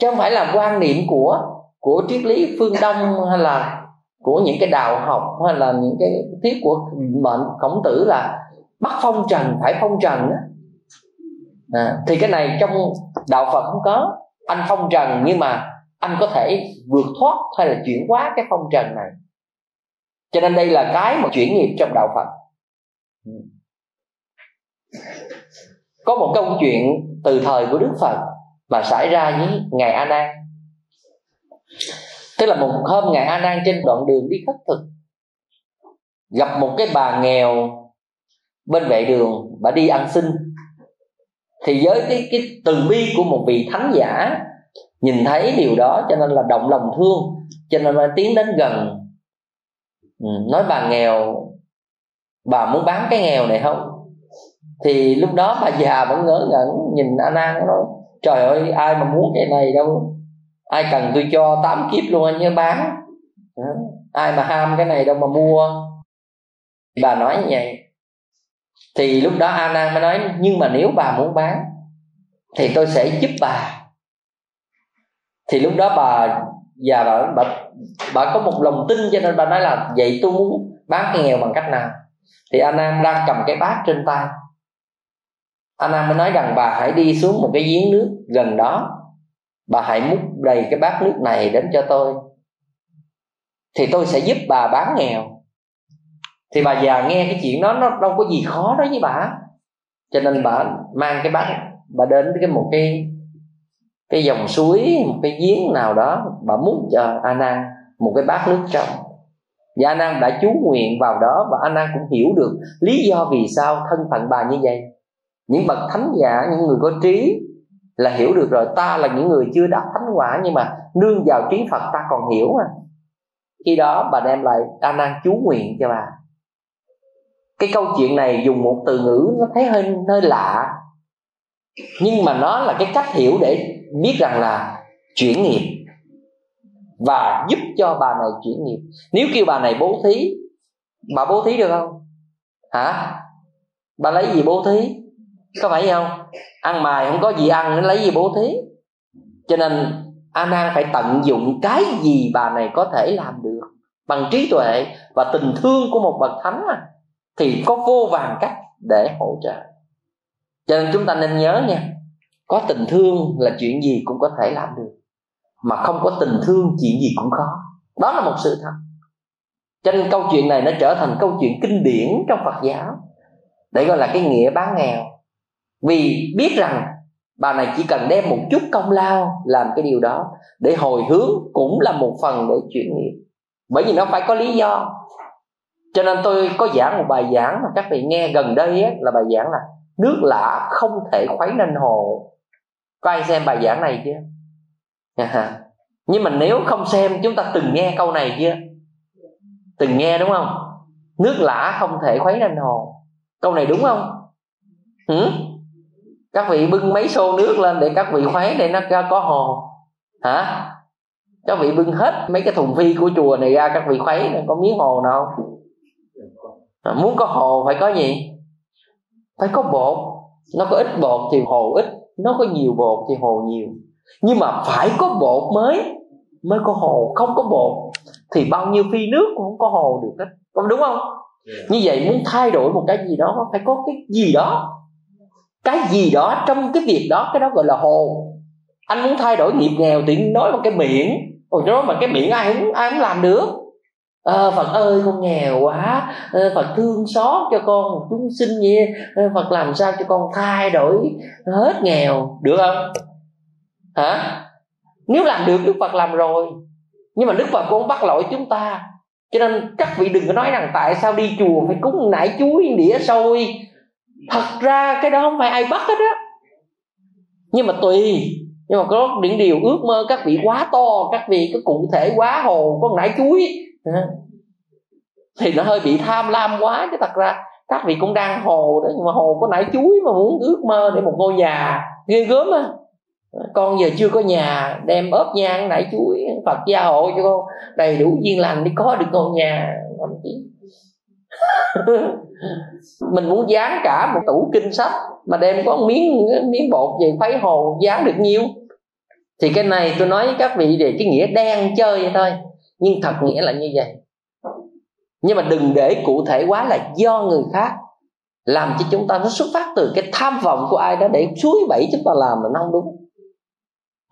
chứ không phải là quan niệm của của triết lý phương đông hay là của những cái đạo học hay là những cái thuyết của mệnh khổng tử là bắt phong trần phải phong trần đó. À, thì cái này trong đạo phật không có anh phong trần nhưng mà anh có thể vượt thoát hay là chuyển hóa cái phong trần này. Cho nên đây là cái mà chuyển nghiệp trong đạo phật. Có một câu chuyện từ thời của đức phật mà xảy ra với ngài a nan tức là một hôm ngài a nan trên đoạn đường đi khất thực, gặp một cái bà nghèo bên vệ đường, bà đi ăn xin. Thì với cái cái từ bi của một vị thánh giả, nhìn thấy điều đó cho nên là động lòng thương, cho nên là tiến đến gần. Ừ, nói bà nghèo, bà muốn bán cái nghèo này không? Thì lúc đó bà già vẫn ngớ ngẩn, nhìn a nan nói trời ơi ai mà muốn cái này đâu. Ai cần tôi cho tám kiếp luôn anh nhớ bán. Ai mà ham cái này đâu mà mua. Bà nói như vậy. Thì lúc đó a nan mới nói nhưng mà nếu bà muốn bán thì tôi sẽ giúp bà. Thì lúc đó bà già bà, bà bà có một lòng tin cho nên bà nói là vậy tôi muốn bán cái nghèo bằng cách nào? Thì a nan đang cầm cái bát trên tay a nan mới nói rằng bà hãy đi xuống một cái giếng nước gần đó. Bà hãy múc đầy cái bát nước này đến cho tôi. Thì tôi sẽ giúp bà bán nghèo. Thì bà già nghe cái chuyện đó, nó đâu có gì khó đó với bà. Cho nên bà mang cái bát, bà đến cái một cái cái dòng suối, một cái giếng nào đó, bà múc cho a nan một cái bát nước trong. Và a nan đã chú nguyện vào đó và a nan cũng hiểu được lý do vì sao thân phận bà như vậy những bậc thánh giả, những người có trí là hiểu được rồi. Ta là những người chưa đắc thánh quả, nhưng mà nương vào trí phật ta còn hiểu mà. Khi đó, bà đem lại đa năng chú nguyện cho bà. Cái câu chuyện này dùng một từ ngữ nó thấy hơi hơi lạ. Nhưng mà nó là cái cách hiểu để biết rằng là chuyển nghiệp và giúp cho bà này chuyển nghiệp. Nếu kêu bà này bố thí, bà bố thí được không? Hả? Bà lấy gì bố thí? Có phải không? Ăn mài không có gì ăn, nó lấy gì bố thí? Cho nên, a nan phải tận dụng cái gì bà này có thể làm được bằng trí tuệ và tình thương của một bậc thánh mà thì có vô vàng cách để hỗ trợ. Cho nên chúng ta nên nhớ nha, có tình thương là chuyện gì cũng có thể làm được, mà không có tình thương chuyện gì cũng khó. Đó là một sự thật. Cho nên câu chuyện này nó trở thành câu chuyện kinh điển trong phật giáo, để gọi là cái nghĩa bán nghèo vì biết rằng bà này chỉ cần đem một chút công lao làm cái điều đó để hồi hướng cũng là một phần để chuyển nghiệp. Bởi vì nó phải có lý do. Cho nên tôi có giảng một bài giảng mà các vị nghe gần đây ấy, là bài giảng là nước lã không thể khuấy nên hồ. Có ai xem bài giảng này chưa? À Nhưng mà nếu không xem chúng ta từng nghe câu này chưa? Từng nghe đúng không? Nước lã không thể khuấy nên hồ. Câu này đúng không? Hử? Các vị bưng mấy xô nước lên để các vị khuấy để nó ra có hồ hả? Các vị bưng hết mấy cái thùng phi của chùa này ra các vị khuấy có miếng hồ nào à, muốn có hồ phải có gì? Phải có bột. Nó có ít bột thì hồ ít nó có nhiều bột thì hồ nhiều. Nhưng mà phải có bột mới mới có hồ. Không có bột thì bao nhiêu phi nước cũng không có hồ được hết. Đúng không? Như vậy muốn thay đổi một cái gì đó phải có cái gì đó cái gì đó trong cái việc đó cái đó gọi là hồ. Anh muốn thay đổi nghiệp nghèo thì nói bằng cái miệng. Rồi nói bằng cái miệng ai cũng ai cũng làm được. À, phật ơi con nghèo quá. À, phật thương xót cho con chúng sinh nha à, ờ, phật làm sao cho con thay đổi hết nghèo? Được không? Hả? Nếu làm được đức phật làm rồi. Nhưng mà đức phật cũng bắt lỗi chúng ta. Cho nên các vị đừng có nói rằng tại sao đi chùa phải cúng nải chuối đĩa xôi thật ra cái đó không phải ai bắt hết á. Nhưng mà tùy. Nhưng mà có những điều ước mơ các vị quá to, các vị có cụ thể quá hồ, có nải chuối thì nó hơi bị tham lam quá, chứ thật ra các vị cũng đang hồ đó, nhưng mà hồ có nải chuối mà muốn ước mơ để một ngôi nhà ghê gớm á. Con giờ chưa có nhà, đem ốp nhang, nải chuối, phật gia hộ cho con đầy đủ duyên lành để có được ngôi nhà làm chi mình muốn dán cả một tủ kinh sách mà đem có miếng miếng bột về khuấy hồ, dán được nhiêu thì cái này tôi nói với các vị về cái nghĩa đen chơi vậy thôi. Nhưng thật nghĩa là như vậy. Nhưng mà đừng để cụ thể quá là do người khác làm cho chúng ta nó xuất phát từ cái tham vọng của ai đó để suối bẫy chúng ta làm là nó không đúng.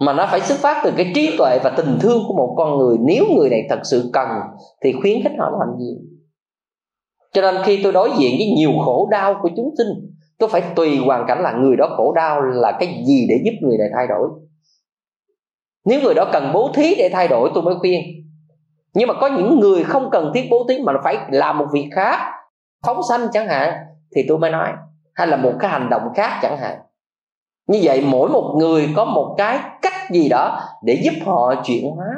Mà nó phải xuất phát từ cái trí tuệ và tình thương của một con người. Nếu người này thật sự cần thì khuyến khích họ làm gì? Cho nên khi tôi đối diện với nhiều khổ đau của chúng sinh tôi phải tùy hoàn cảnh là người đó khổ đau là cái gì để giúp người này thay đổi. Nếu người đó cần bố thí để thay đổi tôi mới khuyên. Nhưng mà có những người không cần thiết bố thí mà phải làm một việc khác phóng sanh chẳng hạn thì tôi mới nói hay là một cái hành động khác chẳng hạn. Như vậy mỗi một người có một cái cách gì đó để giúp họ chuyển hóa.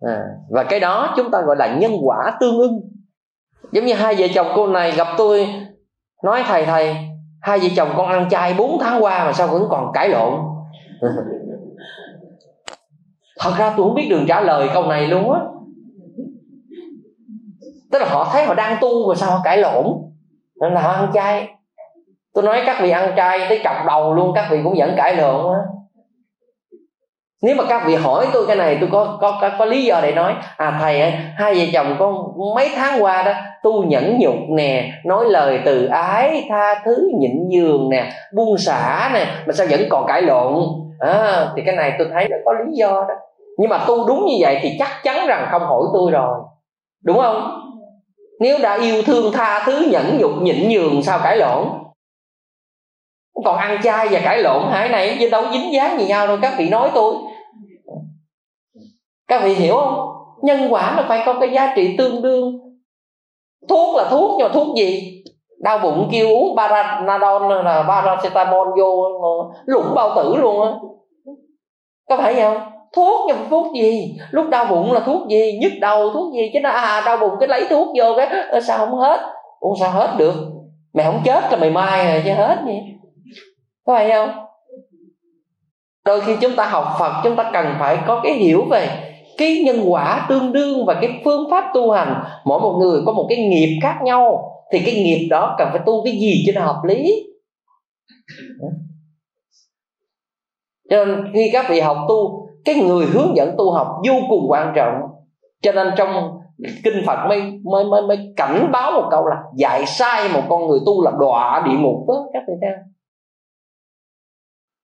À, và cái đó chúng ta gọi là nhân quả tương ưng giống như hai vợ chồng cô này gặp tôi, nói, thầy thầy, hai vợ chồng con ăn chay 4 tháng qua mà sao vẫn còn cãi lộn? Thật ra tôi không biết đường trả lời câu này luôn á. Tức là họ thấy họ đang tu mà sao họ cãi lộn? Nên là họ ăn chay. Tôi nói các vị ăn chay tới chọc đầu luôn, các vị cũng vẫn cãi lộn á nếu mà các vị hỏi tôi cái này tôi có có có, có lý do để nói. À thầy ơi hai vợ chồng con mấy tháng qua đó tu nhẫn nhục nè nói lời từ ái tha thứ nhịn nhường nè buông xả nè mà sao vẫn còn cãi lộn? À, thì cái này tôi thấy nó có lý do đó. Nhưng mà tu đúng như vậy thì chắc chắn rằng không hỏi tôi rồi. Đúng không? Nếu đã yêu thương tha thứ nhẫn nhục nhịn nhường sao cãi lộn? Còn ăn chay và cãi lộn hải này chứ đâu dính dáng gì nhau đâu, các vị nói tôi. Các vị hiểu không? Nhân quả nó phải có cái giá trị tương đương. Thuốc là thuốc, nhưng mà thuốc gì? Đau bụng kêu uống paranadol là paracetamol vô lủng bao tử luôn á. Có phải không? Thuốc nhưng thuốc gì? Lúc đau bụng là thuốc gì? Nhức đầu thuốc gì? Chứ nó à đau bụng cái lấy thuốc vô cái ờ, sao không hết? Uống sao hết được? Mày không chết là mày mai rồi chứ hết có phải không? Đôi khi chúng ta học phật, chúng ta cần phải có cái hiểu về cái nhân quả tương đương và cái phương pháp tu hành. Mỗi một người có một cái nghiệp khác nhau, thì cái nghiệp đó cần phải tu cái gì cho nó hợp lý? Cho nên khi các vị học tu, cái người hướng dẫn tu học vô cùng quan trọng. Cho nên trong kinh phật mới mới mới mới cảnh báo một câu là, dạy sai một con người tu là đọa địa ngục đó các vị theo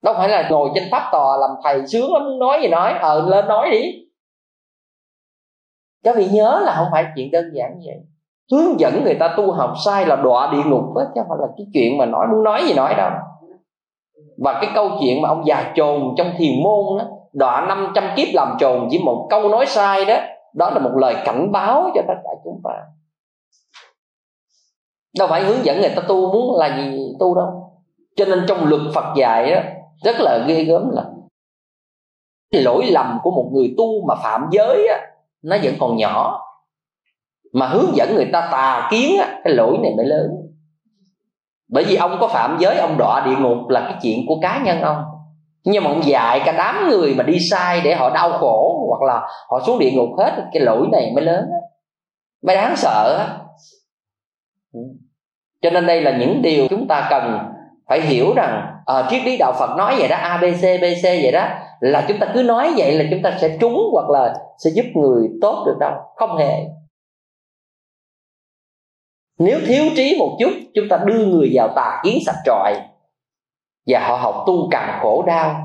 đâu phải là ngồi trên pháp tòa làm thầy sướng lắm, muốn nói gì nói. Ờ lên nói đi. Các vị nhớ là không phải chuyện đơn giản như vậy. Hướng dẫn người ta tu học sai là đọa địa ngục đó chứ không phải là cái chuyện mà nói muốn nói gì nói đâu. Và cái câu chuyện mà ông già trồn trong thiền môn đó đọa 500 kiếp làm trồn chỉ một câu nói sai đó đó là một lời cảnh báo cho tất cả chúng ta. Đâu phải hướng dẫn người ta tu muốn là gì tu đâu. Cho nên trong luật Phật dạy đó rất là ghê gớm là lỗi lầm của một người tu mà phạm giới á, nó vẫn còn nhỏ. Mà hướng dẫn người ta tà kiến á, cái lỗi này mới lớn. Bởi vì ông có phạm giới, ông đọa địa ngục là cái chuyện của cá nhân ông. Nhưng mà ông dạy cả đám người mà đi sai để họ đau khổ hoặc là họ xuống địa ngục hết, cái lỗi này mới lớn mới đáng sợ ừ. cho nên đây là những điều chúng ta cần phải hiểu rằng à, triết lý đạo Phật nói vậy đó ABC BC vậy đó là chúng ta cứ nói vậy là chúng ta sẽ trúng hoặc là sẽ giúp người tốt được đâu không hề. Nếu thiếu trí một chút chúng ta đưa người vào tà kiến sạch trọi và họ học tu càng khổ đau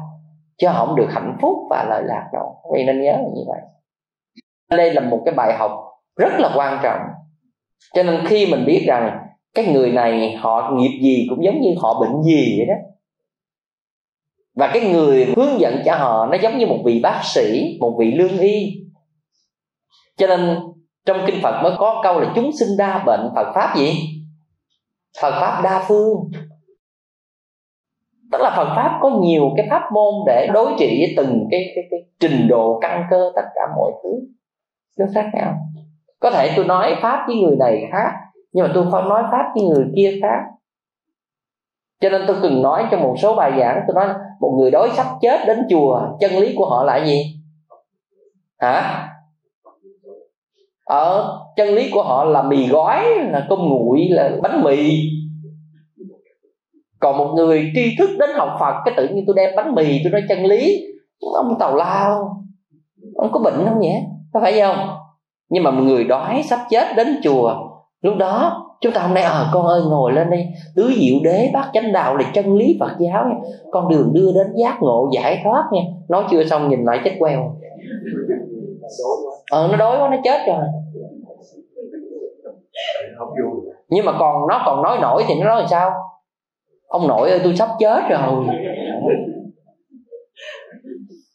chứ họ không được hạnh phúc và lợi lạc đâu. Vì nên nhớ như vậy. Đây là một cái bài học rất là quan trọng. Cho nên khi mình biết rằng cái người này họ nghiệp gì cũng giống như họ bệnh gì vậy đó. Và cái người hướng dẫn cho họ nó giống như một vị bác sĩ một vị lương y. Cho nên trong kinh phật mới có câu là chúng sinh đa bệnh phật pháp gì? Phật pháp đa phương. Tức là Phật pháp có nhiều cái pháp môn để đối trị với từng cái, cái, cái trình độ căn cơ tất cả mọi thứ. Nó khác nhau. Có thể tôi nói pháp với người này khác nhưng mà tôi không nói pháp với người kia khác. Cho nên tôi từng nói trong một số bài giảng, tôi nói một người đói sắp chết đến chùa, chân lý của họ là gì? Hả? Ở chân lý của họ là mì gói, là cơm nguội, là bánh mì. Còn một người tri thức đến học phật, cái tự nhiên tôi đem bánh mì, tôi nói chân lý. Ông tàu lao. Ông có bệnh không nhỉ? Có phải không? Nhưng mà một người đói sắp chết đến chùa lúc đó chúng ta hôm nay ờ à, con ơi ngồi lên đi. Tứ diệu đế bát chánh đạo là chân lý phật giáo nha. Con đường đưa đến giác ngộ giải thoát nha. Nói chưa xong nhìn lại chết queo. Ờ nó đói quá nó chết rồi. Nhưng mà còn nó còn nói nổi thì nó nói làm sao? Ông nội ơi tôi sắp chết rồi.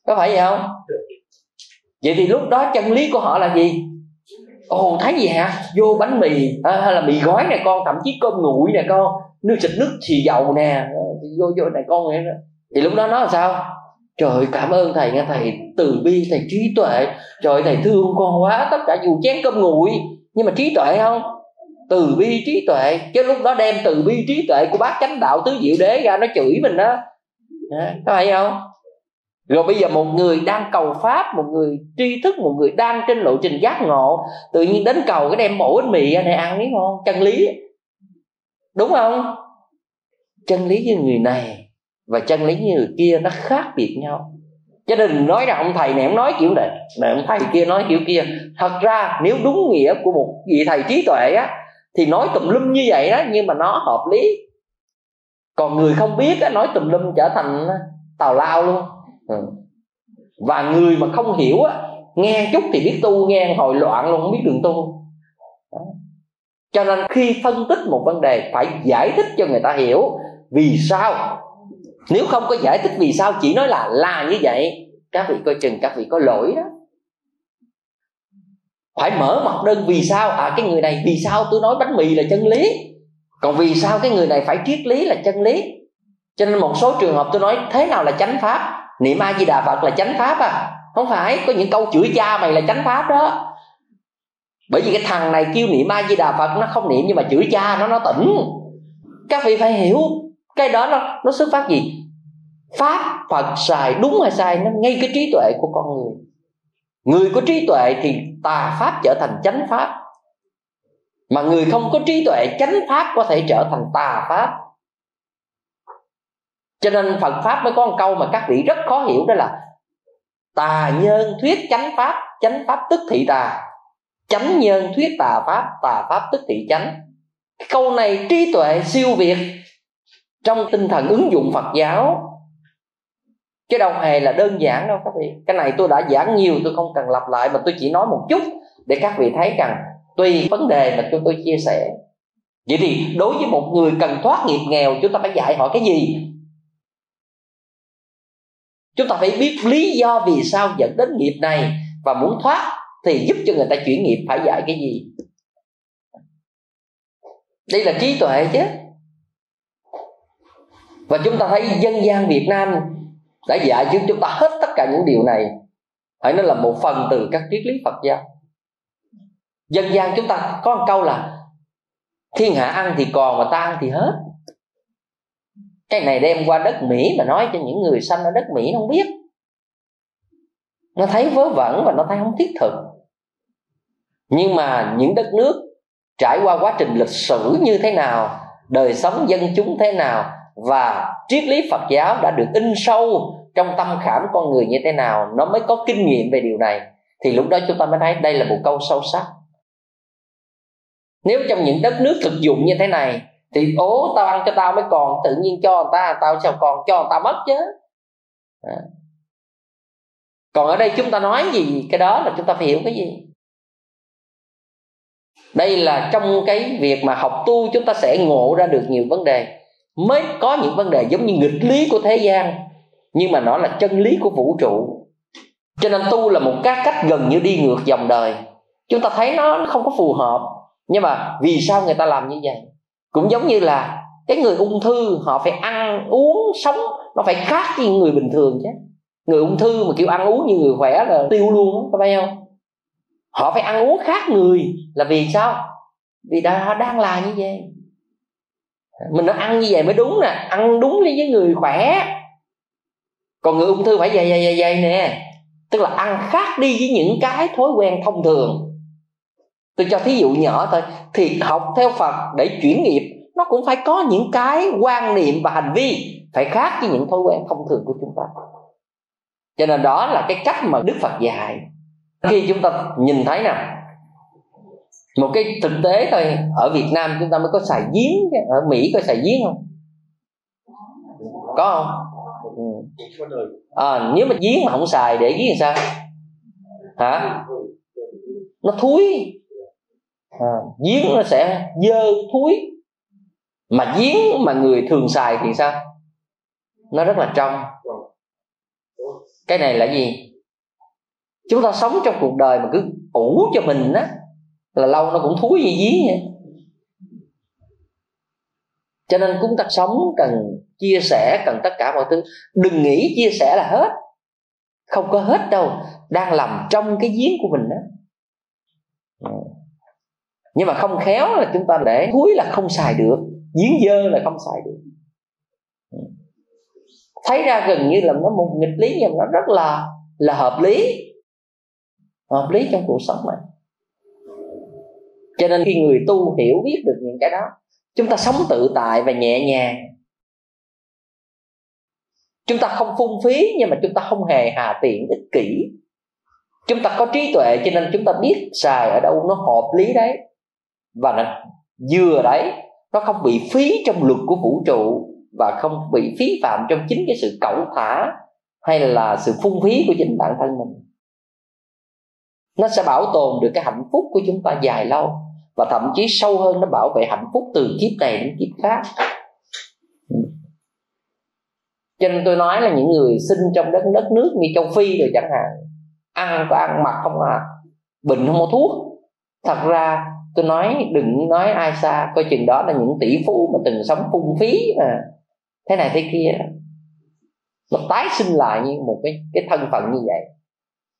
Có phải vậy không? Vậy thì lúc đó chân lý của họ là gì? Ồ thấy gì hả? Vô bánh mì. À, hay là mì gói nè con thậm chí cơm nguội nè con. Nước xịt nước xì dầu nè. Ờ, vô vô này con vậy đó. Thì lúc đó nó là sao? Trời cảm ơn thầy nghe thầy. Từ bi thầy trí tuệ. Trời thầy thương con quá. Tất cả dù chén cơm nguội. Nhưng mà trí tuệ không? Từ bi trí tuệ. Chứ lúc đó đem từ bi trí tuệ của bác chánh đạo tứ diệu đế ra nó chửi mình đó. Có phải không? Rồi bây giờ một người đang cầu pháp một người tri thức một người đang trên lộ trình giác ngộ tự nhiên đến cầu cái đem mổ bánh mì này ăn biết ngon chân lý. Đúng không? Chân lý với người này và chân lý với người kia nó khác biệt nhau. Cho nên nói rằng ông thầy này ông nói kiểu này này ông thầy kia nói kiểu kia. Thật ra nếu đúng nghĩa của một vị thầy trí tuệ á thì nói tùm lum như vậy đó nhưng mà nó hợp lý. Còn người không biết á, nói tùm lum trở thành tào lao luôn. Ừ. và người mà không hiểu á, nghe chút thì biết tu nghe hồi loạn luôn không biết đường tu. Cho nên khi phân tích một vấn đề phải giải thích cho người ta hiểu vì sao. Nếu không có giải thích vì sao chỉ nói là là như vậy các vị coi chừng các vị có lỗi đó. Phải mở mặt đơn vì sao? À cái người này vì sao tôi nói bánh mì là chân lý? Còn vì sao cái người này phải triết lý là chân lý? Cho nên một số trường hợp tôi nói thế nào là chánh pháp? Niệm a di đà phật là chánh pháp à? Không phải, có những câu chửi cha mày là chánh pháp đó. Bởi vì cái thằng này kêu niệm a di đà phật, nó không niệm nhưng mà chửi cha nó nó tỉnh. Các vị phải hiểu, cái đó nó nó xuất phát gì? Pháp phật xài đúng hay sai, nó ngay cái trí tuệ của con người. Người có trí tuệ thì tà pháp trở thành chánh pháp. Mà người không có trí tuệ, chánh pháp có thể trở thành tà pháp cho nên phật pháp mới có một câu mà các vị rất khó hiểu, đó là tà nhân thuyết chánh pháp chánh pháp tức thị tà. Chánh nhân thuyết tà pháp tà pháp tức thị chánh. Cái câu này trí tuệ siêu việt trong tinh thần ứng dụng phật giáo. Chứ đâu hề là đơn giản đâu các vị. Cái này tôi đã giảng nhiều, tôi không cần lặp lại, mà tôi chỉ nói một chút để các vị thấy rằng tùy vấn đề mà tôi tôi chia sẻ. Vậy thì đối với một người cần thoát nghiệp nghèo, chúng ta phải dạy họ cái gì? Chúng ta phải biết lý do vì sao dẫn đến nghiệp này và muốn thoát thì giúp cho người ta chuyển nghiệp, phải dạy cái gì? Đây là trí tuệ chứ. Và chúng ta thấy dân gian việt nam đã dạy cho chúng ta hết tất cả những điều này. Hãy nói là một phần từ các triết lý phật giáo. Dân gian chúng ta có một câu là, thiên hạ ăn thì còn mà ta ăn thì hết cái này đem qua đất mỹ mà nói cho những người sanh ở đất mỹ nó không biết. Nó thấy vớ vẩn và nó thấy không thiết thực. Nhưng mà những đất nước trải qua quá trình lịch sử như thế nào, đời sống dân chúng thế nào và triết lý phật giáo đã được in sâu trong tâm khảm con người như thế nào, nó mới có kinh nghiệm về điều này, thì lúc đó chúng ta mới thấy đây là một câu sâu sắc. Nếu trong những đất nước thực dụng như thế này thì ố, tao ăn cho tao mới còn, tự nhiên cho người ta, tao sao còn cho người ta mất chứ? À. còn ở đây chúng ta nói gì, cái đó là chúng ta phải hiểu cái gì? Đây là trong cái việc mà học tu chúng ta sẽ ngộ ra được nhiều vấn đề. Mới có những vấn đề giống như nghịch lý của thế gian, nhưng mà nó là chân lý của vũ trụ. Cho nên tu là một cái cách gần như đi ngược dòng đời. Chúng ta thấy nó không có phù hợp. Nhưng mà vì sao người ta làm như vậy? Cũng giống như là cái người ung thư họ phải ăn, uống, sống, nó phải khác với người bình thường chứ. Người ung thư mà kiểu ăn uống như người khỏe là tiêu luôn có phải không? Họ phải ăn uống khác người là vì sao? Vì đã đang là như vậy. Mình nó ăn như vậy mới đúng nè, ăn đúng với người khỏe. Còn người ung thư phải dày dày dày dày nè. Tức là ăn khác đi với những cái thói quen thông thường tôi cho thí dụ nhỏ thôi thì học theo phật để chuyển nghiệp nó cũng phải có những cái quan niệm và hành vi phải khác với những thói quen thông thường của chúng ta. Cho nên đó là cái cách mà đức phật dạy. Khi chúng ta nhìn thấy nè một cái thực tế thôi ở việt nam chúng ta mới có xài giếng ở mỹ có xài giếng không? Có không? Ừ. À, nếu mà giếng mà không xài để giếng làm sao? Hả? Nó thúi à, giếng nó sẽ dơ thúi. Mà giếng mà người thường xài thì sao? Nó rất là trong. Cái này là gì? Chúng ta sống trong cuộc đời mà cứ ủ cho mình á là lâu nó cũng thúi như giếng vậy. Cho nên chúng ta sống cần chia sẻ cần tất cả mọi thứ. Đừng nghĩ chia sẻ là hết. Không có hết đâu. Đang làm trong cái giếng của mình đó nhưng mà không khéo là chúng ta để thúi là không xài được, giếng dơ là không xài được. Thấy ra gần như là nó một nghịch lý nhưng nó rất là là hợp lý. Hợp lý trong cuộc sống này cho nên khi người tu hiểu biết được những cái đó, chúng ta sống tự tại và nhẹ nhàng. Chúng ta không phung phí nhưng mà chúng ta không hề hà tiện ích kỷ. Chúng ta có trí tuệ cho nên chúng ta biết xài ở đâu nó hợp lý đấy và nó vừa đấy, nó không bị phí trong luật của vũ trụ và không bị phí phạm trong chính cái sự cẩu thả hay là sự phung phí của chính bản thân mình. Nó sẽ bảo tồn được cái hạnh phúc của chúng ta dài lâu và thậm chí sâu hơn, nó bảo vệ hạnh phúc từ kiếp này đến kiếp khác. Cho nên tôi nói là những người sinh trong đất đất nước như châu phi rồi chẳng hạn, ăn có ăn mặc không à bệnh không có thuốc, thật ra tôi nói đừng nói ai xa coi chừng đó là những tỷ phú mà từng sống phung phí mà. Thế này thế kia. Nó tái sinh lại như một cái cái thân phận như vậy.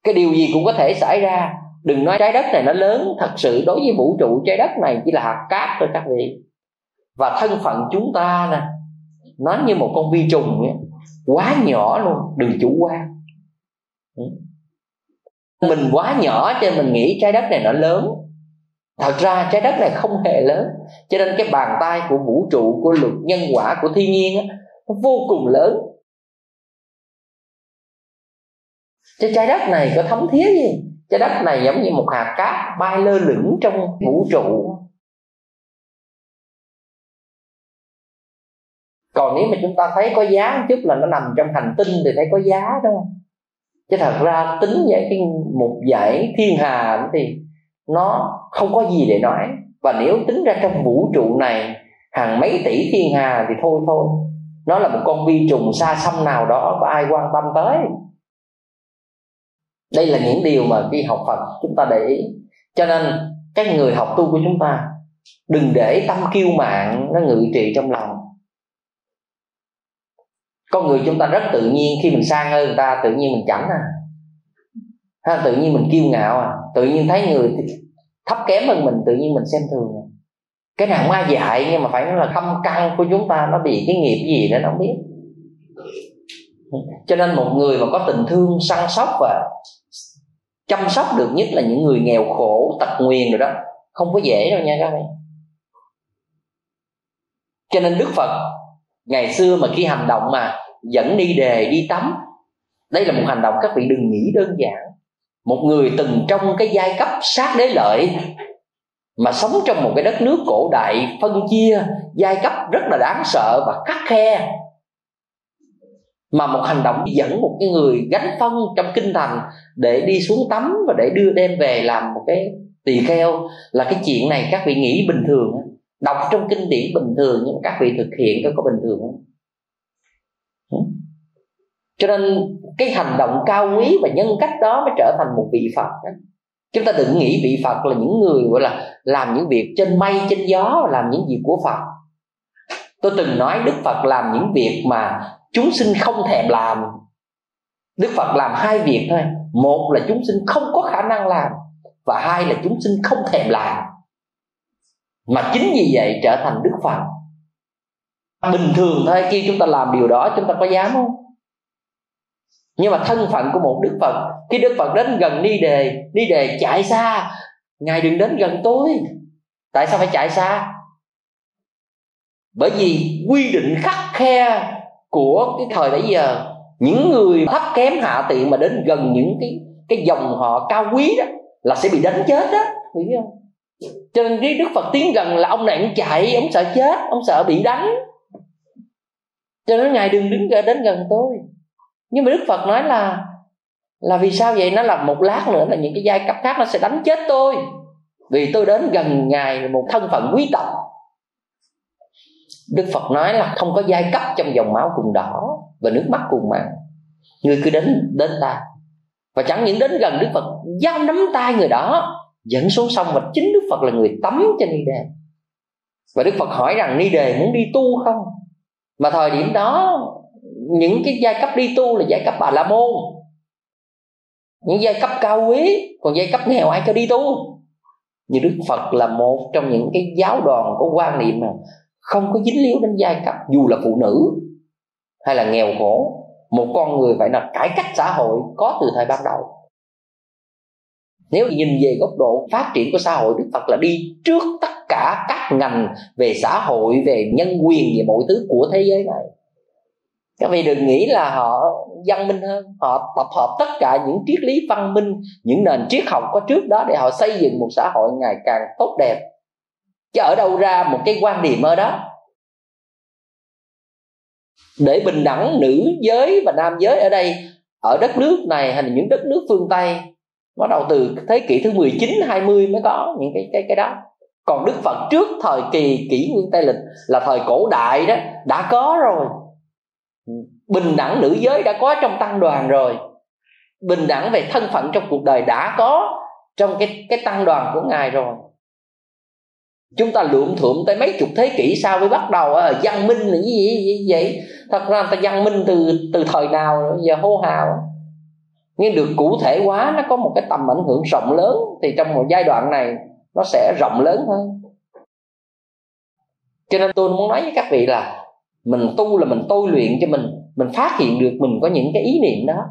Cái điều gì cũng có thể xảy ra. Đừng nói trái đất này nó lớn thật sự. Đối với vũ trụ trái đất này chỉ là hạt cát thôi các vị. Và thân phận chúng ta nè nó như một con vi trùng ấy, quá nhỏ luôn đừng chủ quan. Ừ. Mình quá nhỏ cho mình nghĩ trái đất này nó lớn thật ra trái đất này không hề lớn cho nên cái bàn tay của vũ trụ của luật nhân quả của thiên nhiên á, nó vô cùng lớn. Cho trái đất này có thấm thía gì? Trái đất này giống như một hạt cát bay lơ lửng trong vũ trụ. Còn nếu mà chúng ta thấy có giá một chút là nó nằm trong hành tinh thì thấy có giá đó. Chứ thật ra tính về cái một giải thiên hà thì nó không có gì để nói. Và nếu tính ra trong vũ trụ này, hàng mấy tỷ thiên hà thì thôi thôi. Nó là một con vi trùng xa xăm nào đó có ai quan tâm tới. Đây là những điều mà khi học phật chúng ta để ý. Cho nên, các người học tu của chúng ta, đừng để tâm kiêu mạng nó ngự trị trong lòng. Con người chúng ta rất tự nhiên khi mình sang hơn người ta, tự nhiên mình chảnh à ha, tự nhiên mình kiêu ngạo à. Tự nhiên thấy người thấp kém hơn mình, tự nhiên mình xem thường à. cái nào ma dạy, nhưng mà phải nói là thâm căn của chúng ta, nó bị cái nghiệp gì đó nó không biết. Cho nên một người mà có tình thương săn sóc và chăm sóc được nhất là những người nghèo khổ, tật nguyền rồi đó, không có dễ đâu nha các bạn. Cho nên đức phật, ngày xưa mà khi hành động mà dẫn đi đề, đi tắm, đây là một hành động các vị đừng nghĩ đơn giản một người từng trong cái giai cấp sát đế lợi mà sống trong một cái đất nước cổ đại phân chia, giai cấp rất là đáng sợ và khắc khe. Mà một hành động dẫn một cái người gánh phân trong kinh thành để đi xuống tắm và để đưa đem về làm một cái tỳ kheo là cái chuyện này các vị nghĩ bình thường đọc trong kinh điển bình thường nhưng các vị thực hiện có có bình thường không? Cho nên cái hành động cao quý và nhân cách đó mới trở thành một vị phật đó. chúng ta đừng nghĩ vị phật là những người gọi là làm những việc trên mây, trên gió, làm những việc của phật. Tôi từng nói đức phật làm những việc mà chúng sinh không thèm làm. Đức phật làm hai việc thôi. Một là chúng sinh không có khả năng làm, và hai là chúng sinh không thèm làm. Mà chính vì vậy trở thành đức phật. Bình thường thôi, khi chúng ta làm điều đó, chúng ta có dám không? Nhưng mà thân phận của một đức phật, khi đức phật đến gần ni đề ni đề chạy xa. Ngài đừng đến gần tôi. Tại sao phải chạy xa? Bởi vì quy định khắc khe của cái thời bấy giờ, những người thấp kém hạ tiện mà đến gần những cái cái dòng họ cao quý đó là sẽ bị đánh chết đó hiểu không? Cho nên khi đức phật tiến gần là ông này ông chạy, ông sợ chết, ông sợ bị đánh. Cho nên ngài đừng đứng gần đến gần tôi nhưng mà đức phật nói là là vì sao vậy? Nó là một lát nữa là những cái giai cấp khác nó sẽ đánh chết tôi. Vì tôi đến gần ngài một thân phận quý tộc. Đức phật nói là không có giai cấp trong dòng máu cùng đỏ và nước mắt cùng mặn người cứ đến đến ta. Và chẳng những đến gần đức phật giao nắm tay người đó, dẫn xuống sông và chính đức phật là người tắm cho ni đề. Và đức phật hỏi rằng, ni đề muốn đi tu không? Mà thời điểm đó những cái giai cấp đi tu là giai cấp bà la môn. Những giai cấp cao quý, còn giai cấp nghèo ai cho đi tu? Như đức phật là một trong những cái giáo đoàn có quan niệm mà không có dính líu đến giai cấp dù là phụ nữ hay là nghèo khổ. Một con người phải là cải cách xã hội có từ thời ban đầu. Nếu nhìn về góc độ phát triển của xã hội, đức phật là đi trước tất cả các ngành về xã hội, về nhân quyền, về mọi thứ của thế giới này các vị đừng nghĩ là họ văn minh hơn, họ tập hợp tất cả những triết lý văn minh, những nền triết học có trước đó để họ xây dựng một xã hội ngày càng tốt đẹp. Chứ ở đâu ra một cái quan điểm ở đó? Để bình đẳng nữ giới và nam giới ở đây, ở đất nước này hay là những đất nước phương Tây, bắt đầu từ thế kỷ thứ 19 20 mới có những cái cái cái đó. Còn Đức Phật trước thời kỳ kỷ nguyên Tây lịch là thời cổ đại đó, đã có rồi bình đẳng nữ giới đã có trong tăng đoàn rồi. Bình đẳng về thân phận trong cuộc đời đã có trong cái cái tăng đoàn của ngài rồi. Chúng ta lượm thượm tới mấy chục thế kỷ sau mới bắt đầu à, văn minh là gì, gì, gì vậy? Thật ra ta văn minh từ từ thời nào giờ hô hào. Nhưng được cụ thể hóa nó có một cái tầm ảnh hưởng rộng lớn thì trong một giai đoạn này nó sẽ rộng lớn hơn. Cho nên tôi muốn nói với các vị là mình tu là mình tôi luyện cho mình mình phát hiện được mình có những cái ý niệm đó.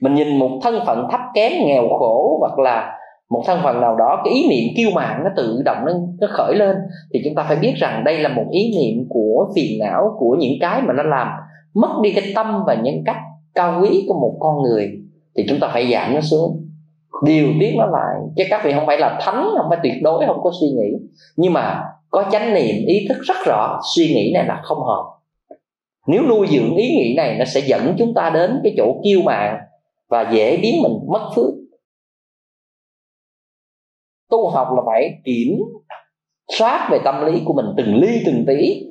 Mình nhìn một thân phận thấp kém nghèo khổ hoặc là một thân phận nào đó cái ý niệm kiêu mạn nó tự động nó, nó khởi lên thì chúng ta phải biết rằng đây là một ý niệm của phiền não của những cái mà nó làm mất đi cái tâm và nhân cách cao quý của một con người thì chúng ta phải giảm nó xuống. Điều tiết nó lại. Chứ các vị không phải là thánh không phải tuyệt đối không có suy nghĩ. Nhưng mà có chánh niệm, ý thức rất rõ, suy nghĩ này là không hợp. Nếu nuôi dưỡng ý nghĩ này, nó sẽ dẫn chúng ta đến cái chỗ kiêu mạn và dễ biến mình mất phước. Tu học là phải kiểm soát về tâm lý của mình từng ly, từng tí.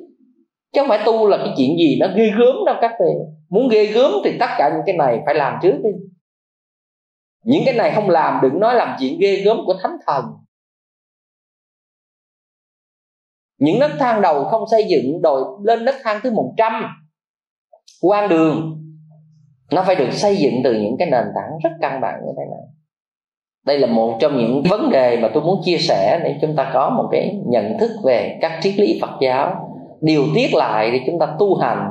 Chứ không phải tu là cái chuyện gì nó ghê gớm đâu các vị muốn ghê gớm thì tất cả những cái này phải làm trước đi. Những cái này không làm, đừng nói làm chuyện ghê gớm của thánh thần. Những nấc thang đầu không xây dựng rồi lên nấc thang thứ 100 quan đường, nó phải được xây dựng từ những cái nền tảng rất căn bản như thế này. Đây là một trong những vấn đề mà tôi muốn chia sẻ để chúng ta có một cái nhận thức về các triết lý Phật giáo. Điều tiết lại để chúng ta tu hành.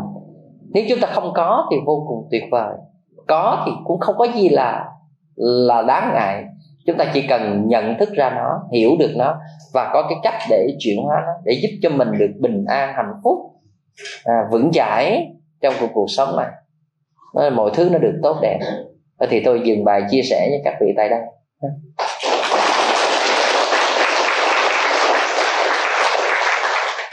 Nếu chúng ta không có thì vô cùng tuyệt vời. Có thì cũng không có gì là là đáng ngại chúng ta chỉ cần nhận thức ra nó hiểu được nó và có cái cách để chuyển hóa nó để giúp cho mình được bình an hạnh phúc à, vững chãi trong cuộc cuộc sống này. Mọi thứ nó được tốt đẹp. Thì tôi dừng bài chia sẻ với các vị tại đây.